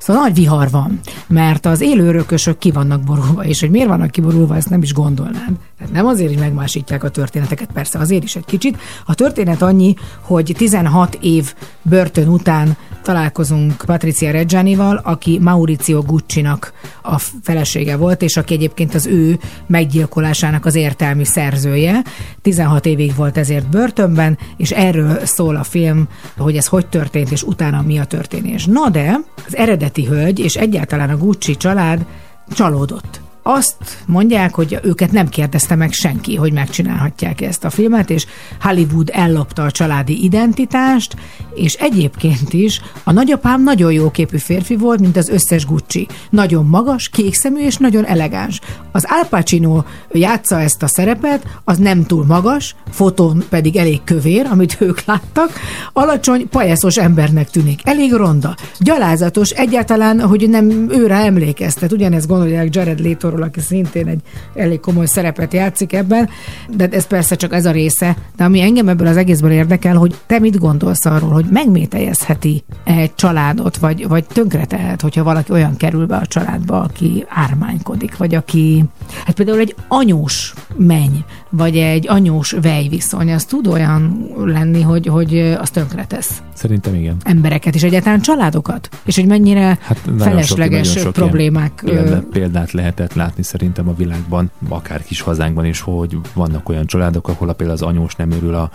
Szóval nagy vihar van, mert az élő örökösök ki vannak borulva, és hogy miért vannak kiborulva, ezt nem is gondolnád. Tehát nem azért, hogy megmásítják a történeteket, persze azért is egy kicsit. A történet annyi, hogy 16 év börtön után találkozunk Patricia Reggianival, aki Maurizio Gucci-nak a felesége volt, és aki egyébként az ő meggyilkolásának az értelmi szerzője. 16 évig volt ezért börtönben, és erről szól a film, hogy ez hogy történt, és utána mi a történés. Na de az eredeti hölgy, és egyáltalán a Gucci család csalódott. Azt mondják, hogy őket nem kérdezte meg senki, hogy megcsinálhatják ezt a filmet, és Hollywood ellopta a családi identitást, és egyébként is a nagyapám nagyon jó képű férfi volt, mint az összes Gucci. Nagyon magas, kékszemű és nagyon elegáns. Az Al Pacino játsza ezt a szerepet, az nem túl magas, fotón pedig elég kövér, amit ők láttak, alacsony, pajeszos embernek tűnik, elég ronda, gyalázatos, egyáltalán, hogy nem őre emlékeztet. Ugyanezt gondolják Jared Leto-ról, aki szintén egy elég komoly szerepet játszik ebben, de ez persze csak ez a része. De ami engem ebből az egészből érdekel, hogy te mit gondolsz arról, hogy megmételjezheti egy családot, vagy, vagy tönkretehet, hogyha valaki olyan kerül be a családba, aki ármánykodik, vagy aki, hát például egy anyós menny, vagy egy anyós vejviszony, az tud olyan lenni, hogy, hogy az tönkretesz Szerintem igen. embereket, és egyáltalán családokat, és hogy mennyire Hát felesleges sok, sok problémák. Ilyen, ilyen példát lehetett látni szerintem a világban, akár kis hazánkban is, hogy vannak olyan családok, ahol a például az anyós nem örül a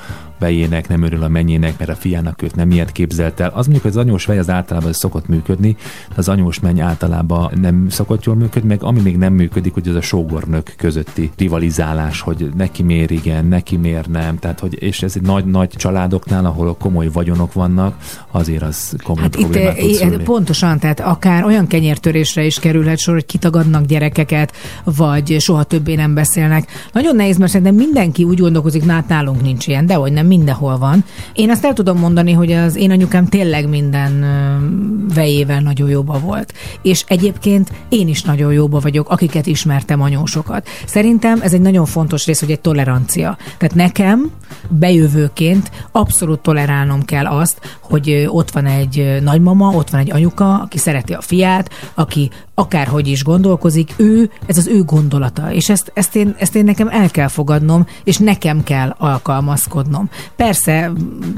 fejének, nem örül a mennyének, mert a fiának őt nem ilyet képzelt el. Az mondjuk, hogy az anyós fej az általában szokott működni, de az anyós menny általában nem szokott jól működni, meg ami még nem működik, hogy az a sógornök közötti rivalizálás, hogy neki miért igen, neki miért nem. Tehát, hogy, és ez egy nagy, nagy családoknál, ahol komoly vagyonok vannak, azért az komoly Hát itt problémát tud eh, pontosan, tehát akár olyan kenyértörésre is kerülhet sor, hogy kitagadnak gyerekeket, vagy soha többé nem beszélnek. Nagyon nehéz, mert szerintem mindenki úgy gondolkozik, nálunk nincs ilyen, de hogy nem mindenhol van. Én azt el tudom mondani, hogy az én anyukám tényleg minden vejével nagyon jóba volt. És egyébként én is nagyon jóba vagyok, akiket ismertem anyósokat. Szerintem ez egy nagyon fontos rész, hogy egy tolerancia. Tehát nekem bejövőként abszolút tolerálnom kell azt, hogy ott van egy nagymama, ott van egy anyuka, aki szereti a fiát, aki akárhogy is gondolkozik, ő, ez az ő gondolata, és ezt, ezt, én, ezt én nekem el kell fogadnom, és nekem kell alkalmazkodnom. Persze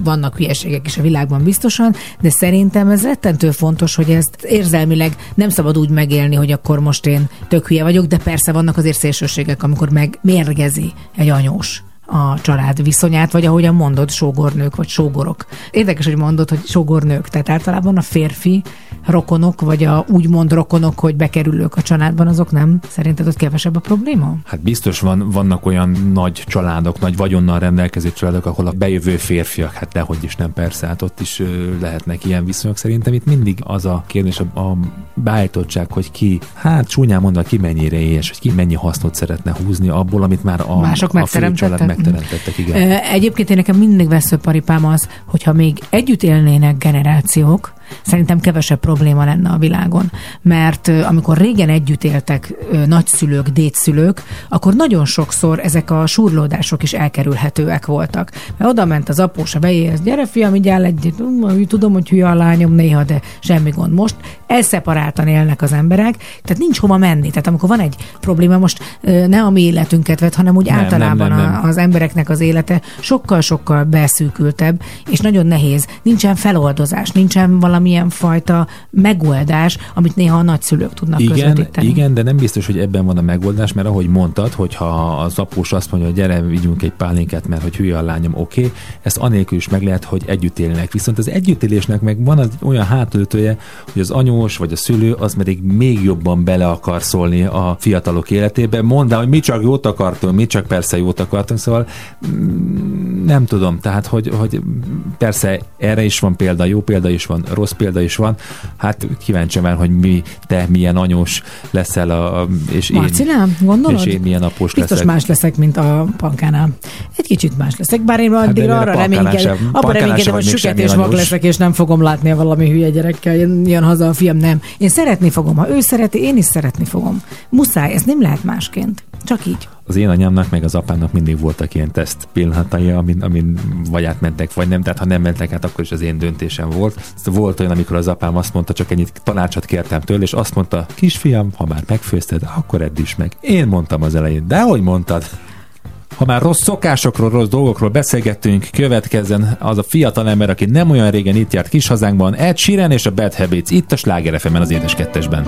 vannak hülyeségek is a világban biztosan, de szerintem ez rettentő fontos, hogy ezt érzelmileg nem szabad úgy megélni, hogy akkor most én tök hülye vagyok, de persze vannak azért szélsőségek, amikor meg mérgezi egy anyós a család viszonyát, vagy ahogyan mondod, sógornők vagy sógorok. Érdekes, hogy mondod, hogy sógornők, tehát általában a férfi rokonok, vagy a úgymond rokonok, hogy bekerülők a családban, azok nem? Szerinted ott kevesebb a probléma? Hát biztos van, vannak olyan nagy családok, nagy vagyonnal rendelkező családok, ahol a bejövő férfiak, hát dehogy is nem persze, hát ott is lehetnek ilyen viszonyok. Szerintem itt mindig az a kérdés, a, a beállítottság, hogy ki, hát csúnyán mondva, ki mennyire éhes, hogy ki mennyi hasznot szeretne húzni abból, amit már a, Mások a fő család megteremtettek. Megteremtettek. Igen. Egyébként én nekem mindig veszőparipám az, hogyha még együtt élnének generációk, szerintem kevesebb probléma lenne a világon. Mert amikor régen együtt éltek nagyszülők, dédszülők, akkor nagyon sokszor ezek a surlódások is elkerülhetőek voltak. Mert oda ment az após a vejéhez, gyere fiam, így áll egy, "Hm, tudom, hogy hülye a lányom néha, de semmi gond. Most elszeparáltan élnek az emberek, tehát nincs hova menni. Tehát amikor van egy probléma, most ne a mi életünket vet, hanem úgy Nem, nem, általában nem, nem. A, az embereknek az élete sokkal-sokkal beszűkültebb, és nagyon nehéz. Nincsen feloldozás, nincsen valamilyen fajta megoldás, amit néha a nagyszülők tudnak Igen, közvetíteni. igen, de nem biztos, hogy ebben van a megoldás, mert ahogy mondtad, hogyha az após azt mondja, hogy gyere, vigyünk egy pálinkát, mert hogy hülye a lányom, oké, okay, ezt anélkül is meg lehet, hogy együtt élnek. Viszont az együttélésnek meg van az olyan hátulütője, hogy az anyós vagy a szülő az pedig még jobban bele akar szólni a fiatalok életébe. Mondd el, hogy mi csak jót akartunk, mi csak persze jót akartunk, szóval mm, nem tudom, tehát hogy, hogy persze erre is van példa, jó példa is van, rossz példa is van. Hát kíváncsi már, hogy mi, te milyen anyós leszel, a, és én, Marcinál, gondolod? és én milyen após Biztos leszek. más leszek, mint a pankánál. Egy kicsit más leszek, bár én de addigra a arra reménykedem, abban reménykedem, hogy süket és anyós. leszek, és nem fogom látni a valami hülye gyerekkel, jön, jön haza a fiam, nem. Én szeretni fogom, ha ő szereti, én is szeretni fogom. Muszáj, ez nem lehet másként. Csak így. Az én anyámnak meg az apámnak mindig voltak ilyen teszt pillanatai, amin, amin vagy átmentek, vagy nem. Tehát ha nem mentek át, akkor is az én döntésem volt. Volt olyan, amikor az apám azt mondta, csak ennyit tanácsot kértem tőle, és azt mondta, kisfiam, ha már megfőzted, akkor edd is meg. Én mondtam az elején, de hogy mondtad? Ha már rossz szokásokról, rossz dolgokról beszélgettünk, következzen az a fiatal ember, aki nem olyan régen itt járt kis hazánkban, Ed Sheeran és a Bad Habits, itt a Sláger az édes kettesben.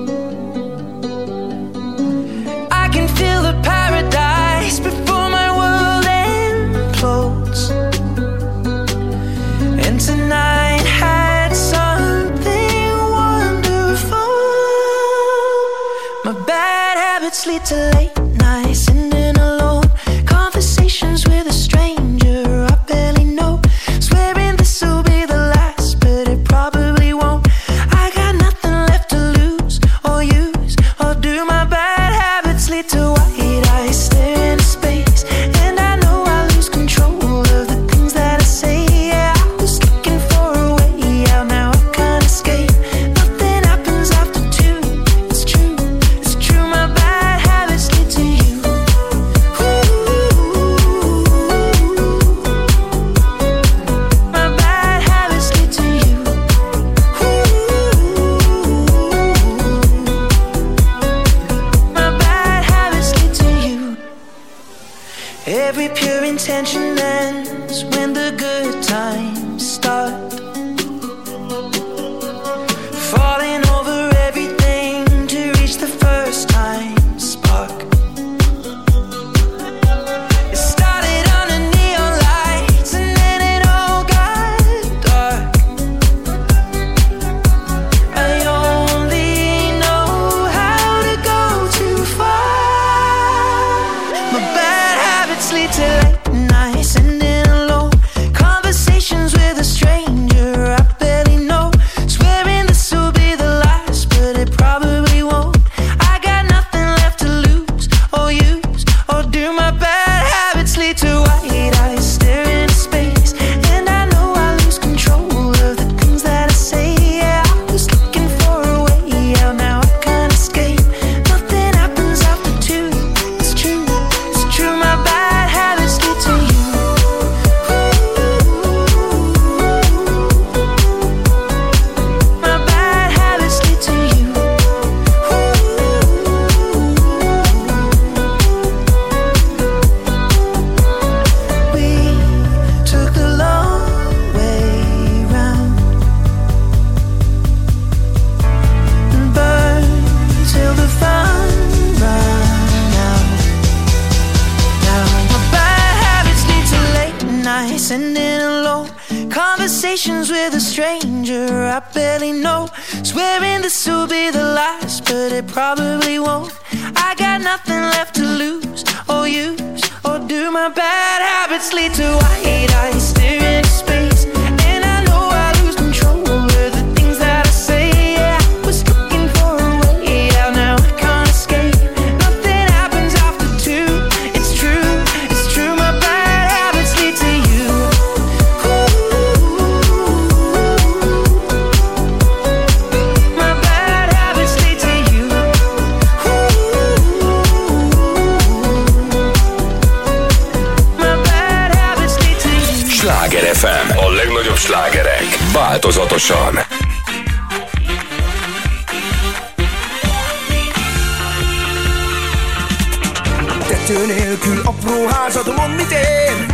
Eső nélkül apró házad, mond mit ér?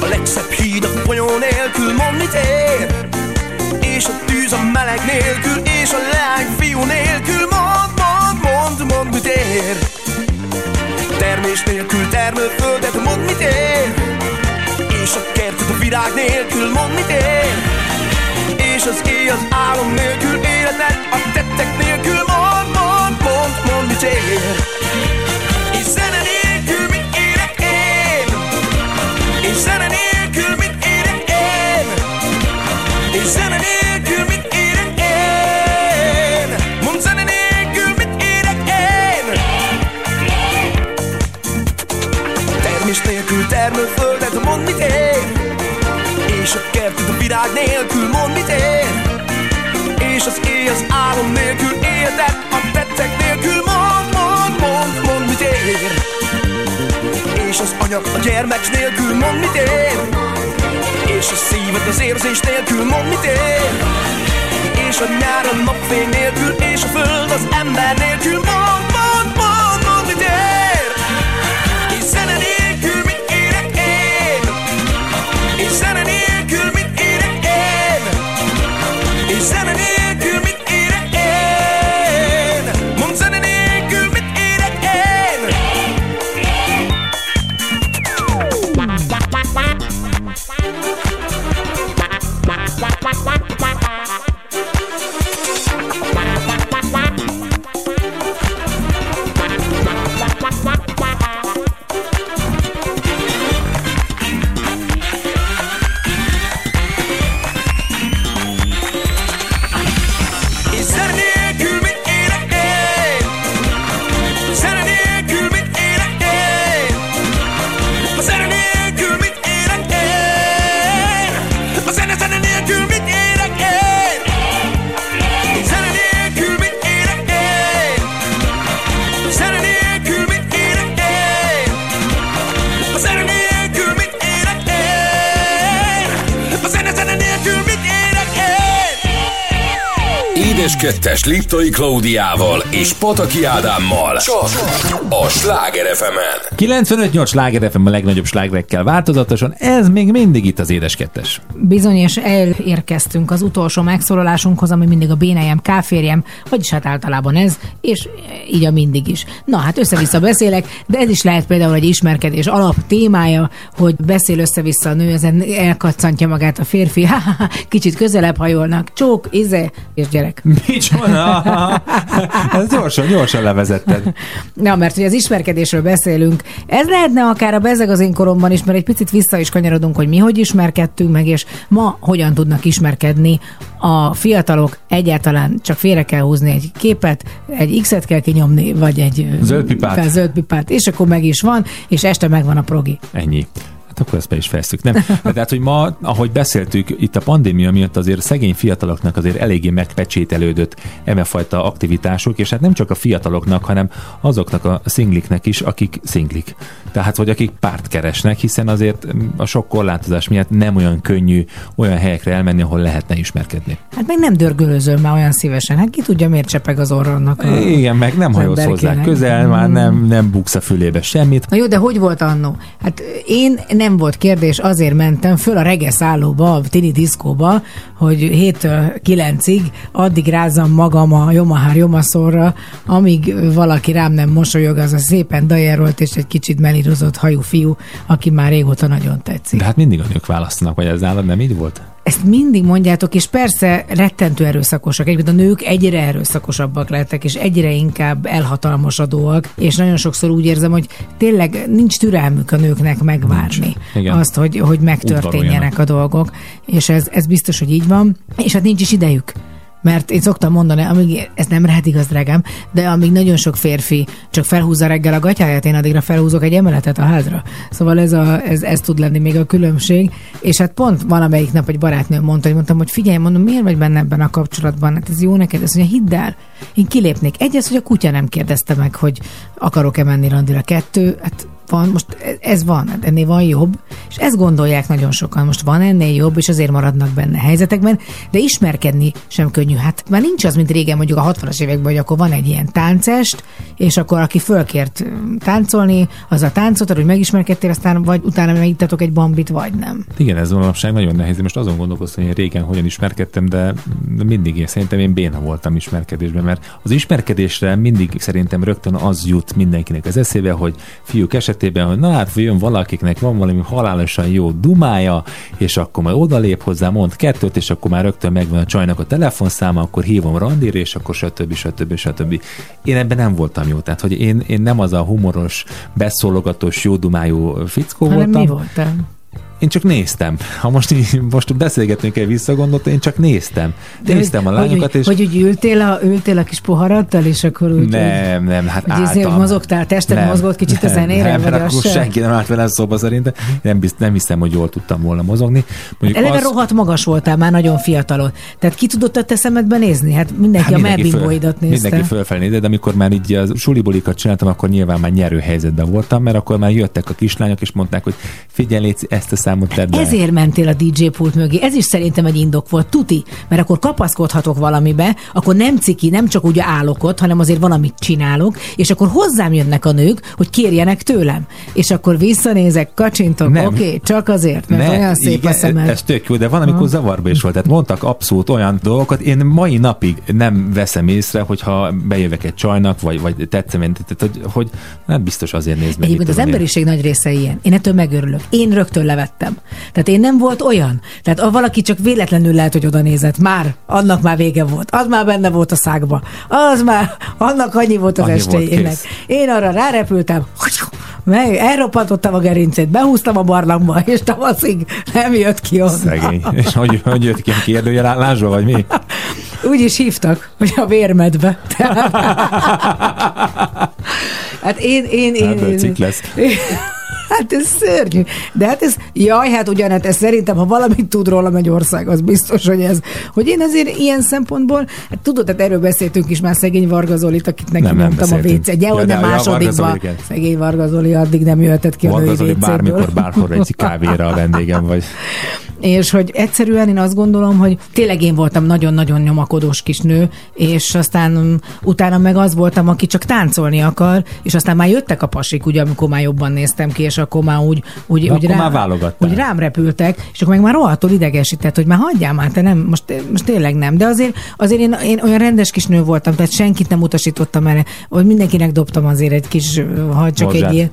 A legszebb híd a folyó nélkül, mond mit ér? És a tűz a meleg nélkül, és a leány fiú nélkül Mond, mond, mond, mond mit ér? Termés nélkül termőföldet, mond mit ér? És a kertet a virág nélkül, mond mit ér? És az éj az álom nélkül, életed a tettek nélkül Mond, mond, mond, mond mit ér? érted a virág nélkül, mond mit ér? És az éj az álom nélkül érted? A tetszek nélkül, mond, mond, mond, mond mit ér? És az anya a gyermek nélkül, mond mit ér? És a szíved az érzés nélkül, mond mit ér? És a nyár a napfény nélkül És a föld az ember nélkül, mond Liptai Klaudiával és Pataki Ádámmal. Csak a Sláger fm 95-8 sláger FM a legnagyobb slágerekkel változatosan, ez még mindig itt az édes kettes. Bizony, és elérkeztünk az utolsó megszólalásunkhoz, ami mindig a bénejem, káférjem, vagyis hát általában ez, és így a mindig is. Na hát össze-vissza beszélek, de ez is lehet például egy ismerkedés alap témája, hogy beszél össze-vissza a nő, ezen elkaccantja magát a férfi, kicsit közelebb hajolnak, csók, ize, és gyerek. Micsoda? Ez gyorsan, gyorsan levezetted. Na, mert hogy az ismerkedésről beszélünk, ez lehetne akár a bezeg az én koromban is, mert egy picit vissza is kanyarodunk, hogy mi hogy ismerkedtünk meg, és ma hogyan tudnak ismerkedni a fiatalok. Egyáltalán csak félre kell húzni egy képet, egy X-et kell kinyomni, vagy egy ö, Zöld pipát. fel- zöld pipát, és akkor meg is van, és este megvan a progi. Ennyi. Akkor ezt be is fejeztük, nem? De Tehát, hogy ma, ahogy beszéltük, itt a pandémia miatt azért szegény fiataloknak azért eléggé megpecsételődött emefajta aktivitások, és hát nem csak a fiataloknak, hanem azoknak a szingliknek is, akik szinglik. Tehát, hogy akik párt keresnek, hiszen azért a sok korlátozás miatt nem olyan könnyű olyan helyekre elmenni, ahol lehetne ismerkedni. Hát meg nem dörgölözöl már olyan szívesen. Hát ki tudja, miért csepeg az orra annak a... Igen, meg nem hajolsz hozzá közel, már nem, nem buksz a fülébe semmit. Na jó, de hogy volt annó? Hát én nem volt kérdés, azért mentem föl a regeszállóba, a tini diszkóba, hogy 7 9-ig addig rázzam magam a Jomahár Jomaszorra, amíg valaki rám nem mosolyog, az a szépen dajerolt és egy kicsit melírozott hajú fiú, aki már régóta nagyon tetszik. De hát mindig a nők választanak, vagy ez nálad nem így volt? Ezt mindig mondjátok, és persze rettentő erőszakosak. Egyébként a nők egyre erőszakosabbak lettek, és egyre inkább elhatalmasodóak, és nagyon sokszor úgy érzem, hogy tényleg nincs türelmük a nőknek megvárni azt, hogy, hogy megtörténjenek a dolgok, és ez, ez biztos, hogy így van, és hát nincs is idejük. Mert én szoktam mondani, amíg ez nem lehet igaz, drágám, de amíg nagyon sok férfi csak felhúzza reggel a gatyáját, én addigra felhúzok egy emeletet a házra. Szóval ez, a, ez, ez tud lenni még a különbség. És hát pont valamelyik nap egy barátnő mondta, hogy mondtam, hogy figyelj, mondom, miért vagy benne ebben a kapcsolatban? Hát ez jó neked, azt mondja, hidd el, én kilépnék. Egy az, hogy a kutya nem kérdezte meg, hogy akarok-e menni randira. Kettő, hát van, most ez van, hát ennél van jobb, és ezt gondolják nagyon sokan. Most van ennél jobb, és azért maradnak benne helyzetekben, de ismerkedni sem könnyű. Hát már nincs az, mint régen mondjuk a 60-as években, hogy akkor van egy ilyen táncest, és akkor aki fölkért táncolni, az a táncot, hogy megismerkedtél, aztán vagy utána megítatok egy bambit, vagy nem. Igen, ez manapság nagyon nehéz. Most azon gondolkoztam, hogy én régen hogyan ismerkedtem, de, mindig én szerintem én béna voltam ismerkedésben, mert az ismerkedésre mindig szerintem rögtön az jut mindenkinek az eszébe, hogy fiúk esetében, hogy na hát jön valakiknek van valami halálosan jó dumája, és akkor majd odalép hozzá, mond kettőt, és akkor már rögtön megvan a csajnak a telefonszáma, akkor hívom randira, és akkor stb. stb. stb. Én ebben nem voltam jó. Tehát, hogy én, én nem az a humoros, beszólogatós, jó dumájú fickó Hanem voltam. mi voltam? Én csak néztem. Ha most, így, most beszélgetni kell visszagondolni, én csak néztem. De néztem a hogy, lányokat, hogy, és... hogy úgy ültél a, ültél a kis poharattal, és akkor úgy... nem, nem, hát hogy, izé, hogy álltam. mozogtál, tested Nem, mozgott kicsit a nem, zenére, nem, vagy akkor sem? senki nem állt velem szóba szerintem. Nem, bizt, nem hiszem, hogy jól tudtam volna mozogni. Mondjuk Eleve az- rohadt magas voltál már nagyon fiatalon. Tehát ki tudott a te szemedbe nézni? Hát mindenki hát a Merbimbóidat nézte. Mindenki fölfelé nézett, de amikor már így a sulibulikat csináltam, akkor nyilván már nyerő helyzetben voltam, mert akkor már jöttek a kislányok, és mondták, hogy figyelj, légy, ezt a számot tedd be. Ezért mentél a DJ pult mögé. Ez is szerintem egy indok volt. Tuti, mert akkor kapaszkodhatok valamibe, akkor nem ciki, nem csak úgy állok ott, hanem azért valamit csinálok, és akkor hozzám jönnek a nők, hogy kérjenek tőlem. És akkor visszanézek, kacsintok, oké, okay, csak azért, mert Ne, olyan szép igen, a szemed. Ez tök jó, de van, amikor zavarba is volt. Tehát mondtak abszolút olyan dolgokat, én mai napig nem veszem észre, hogyha bejövök egy csajnak, vagy, vagy tetszem, én, tehát, hogy, hogy nem biztos azért néz meg. Egyébként az emberiség nagy része ilyen. Én ettől megörülök. Én rögtön levettem. Tehát én nem volt olyan. Tehát a valaki csak véletlenül lehet, hogy oda nézett. Már, annak már vége volt. Az már benne volt a szágba. Az már, annak annyi volt az Annyi estéjének. Én arra rárepültem, meg elroppantottam a gerincét, behúztam a barlangba, és tavaszig nem jött ki onnan. Szegény. És hogy, hogy jött ki a kérdőjelálásba, vagy mi? Úgy is hívtak, hogy a vérmedbe. Tehát- hát én, én, én, Ebből én, cikk lesz. Hát ez szörnyű. De hát ez, jaj, hát ugyanett, ez szerintem, ha valamit tud rólam egy ország, az biztos, hogy ez. Hogy én azért ilyen szempontból, hát tudod, hát erről beszéltünk is már szegény Varga Zolit, akit neki Nem, nem mondtam a beszéltünk. WC. Gyere, Ja, ja, de a másodikba. Igen. Szegény Varga Zoli addig nem jöhetett ki a Varga női Zoli WC-ből. bármikor, bárhol egy kávéra a vendégem vagy. És hogy egyszerűen én azt gondolom, hogy tényleg én voltam nagyon-nagyon nyomakodós kis nő, és aztán mm, utána meg az voltam, aki csak táncolni akar, és aztán már jöttek a pasik, ugye, amikor már jobban néztem ki, és akkor már úgy, úgy, Na, úgy, akkor már válogattál. úgy rám repültek, és akkor meg már rohadtul idegesített, hogy már hagyjál már, te nem, most, most tényleg nem. De azért, azért én, én olyan rendes kis nő voltam, tehát senkit nem utasítottam erre, hogy mindenkinek dobtam azért egy kis, ha csak Morzsát. egy ilyen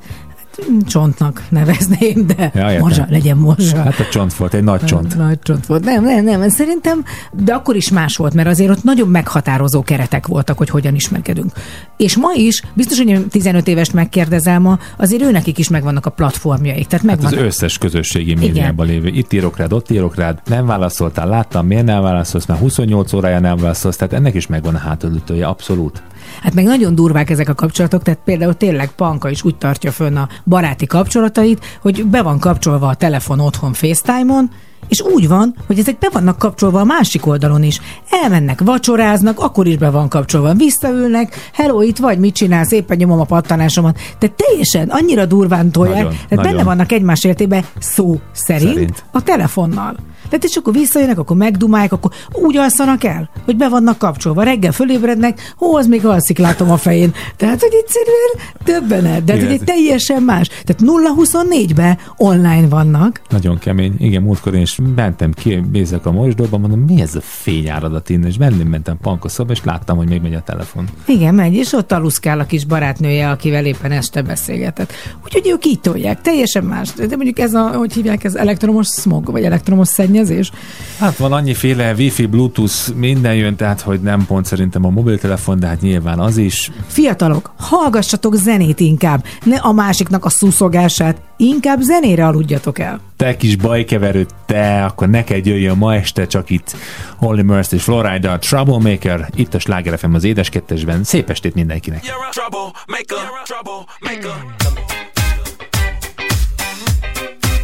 csontnak nevezném, de Ja, morzsa, legyen morzsa. Hát a csont volt, egy nagy csont. Nagy csont volt. Nem, nem, nem. Szerintem, de akkor is más volt, mert azért ott nagyon meghatározó keretek voltak, hogy hogyan ismerkedünk. És ma is, biztos, hogy én 15 évest megkérdezem ma, azért őnekik is megvannak a platformjaik. Tehát Hát az megvan. összes közösségi médiában lévő. Itt írok rád, ott írok rád, nem válaszoltál, láttam, miért nem válaszolsz, már 28 órája nem válaszolsz, tehát ennek is megvan a hátulütője, abszolút. Hát meg nagyon durvák ezek a kapcsolatok, tehát például tényleg Panka is úgy tartja fönn a baráti kapcsolatait, hogy be van kapcsolva a telefon otthon FaceTime-on, és úgy van, hogy ezek be vannak kapcsolva a másik oldalon is. Elmennek, vacsoráznak, akkor is be van kapcsolva. Visszaülnek, hello, itt vagy, mit csinálsz, éppen nyomom a pattanásomat. De teljesen annyira durván tolják, Nagyon, tehát benne nagyon. vannak egymás életében szó szerint, Szerint. a telefonnal. Tehát és akkor visszajönnek, akkor megdumálják, akkor úgy alszanak el, hogy be vannak kapcsolva. Reggel fölébrednek, hó, az még alszik, látom a fején. Tehát, hogy egyszerűen többenet, de hát, hogy teljesen más. Tehát 0-24-ben online vannak. Nagyon kemény. Igen, múltkor én is mentem ki, bézek a mosdóba, mondom, mi ez a fényáradat innen, és bennem mentem pankoszóba, és láttam, hogy még megy a telefon. Igen, megy, és ott aluszkál a kis barátnője, akivel éppen este beszélgetett. Úgyhogy ők így tolják, teljesen más. De mondjuk ez a, hogy hívják, ez elektromos smog, vagy elektromos szennyezés. Hát van annyiféle wifi, bluetooth, minden jön, tehát hogy nem pont szerintem a mobiltelefon, de hát nyilván az is. Fiatalok, hallgassatok zenét inkább, ne a másiknak a szuszogását, inkább zenére aludjatok el. Te kis bajkeverő, te, akkor neked jöjjön ma este csak itt Holly Mercy és Florida, Troublemaker, itt a Sláger FM az édes kettesben. Szép estét mindenkinek! You're a troublemaker, troublemaker.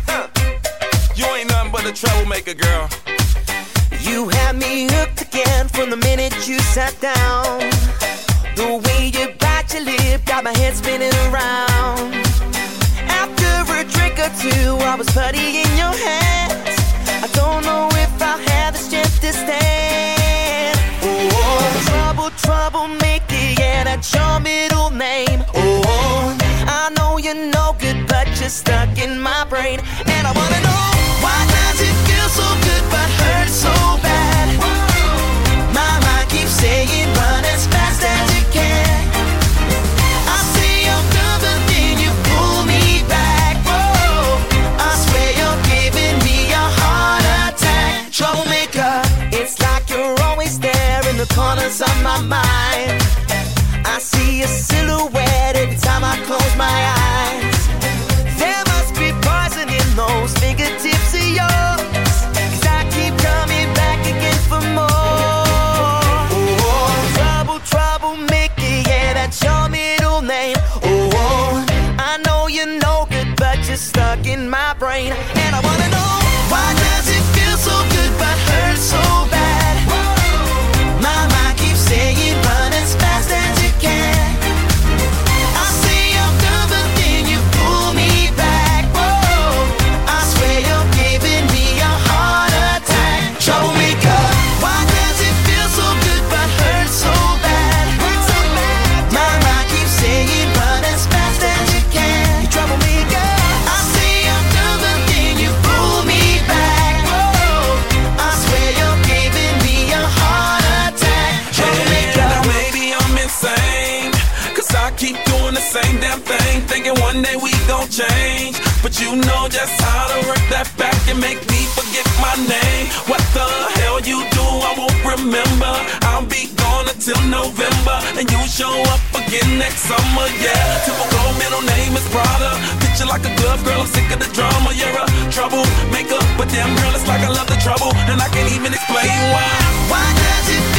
Huh. You ain't nothing but a troublemaker, girl. You had me hooked again from the minute you sat down. The way you bite your lip got my head spinning around. Or two, I was putty in your hands. I don't know if I have the strength to stand. Oh, trouble, trouble, make it, yeah, that's your middle name. Oh, I know you're no good, but you're stuck in my brain. And I wanna know why does it feel so good but hurt so bad? Corners of my mind. I see a silhouette every time I close my eyes. There must be poison in those fingertips of yours. 'Cause I keep coming back again for more. Oh, trouble, trouble, Mickey, yeah, that's your middle name. Oh, I know you're no good, but you're stuck in my brain. Change. But you know just how to work that back and make me forget my name. What the hell you do, I won't remember. I'll be gone until November. And you show up again next summer, yeah. Typical middle name is Prada. Picture like a glove girl, I'm sick of the drama. You're a troublemaker. But damn girl, it's like I love the trouble. And I can't even explain why. Why does it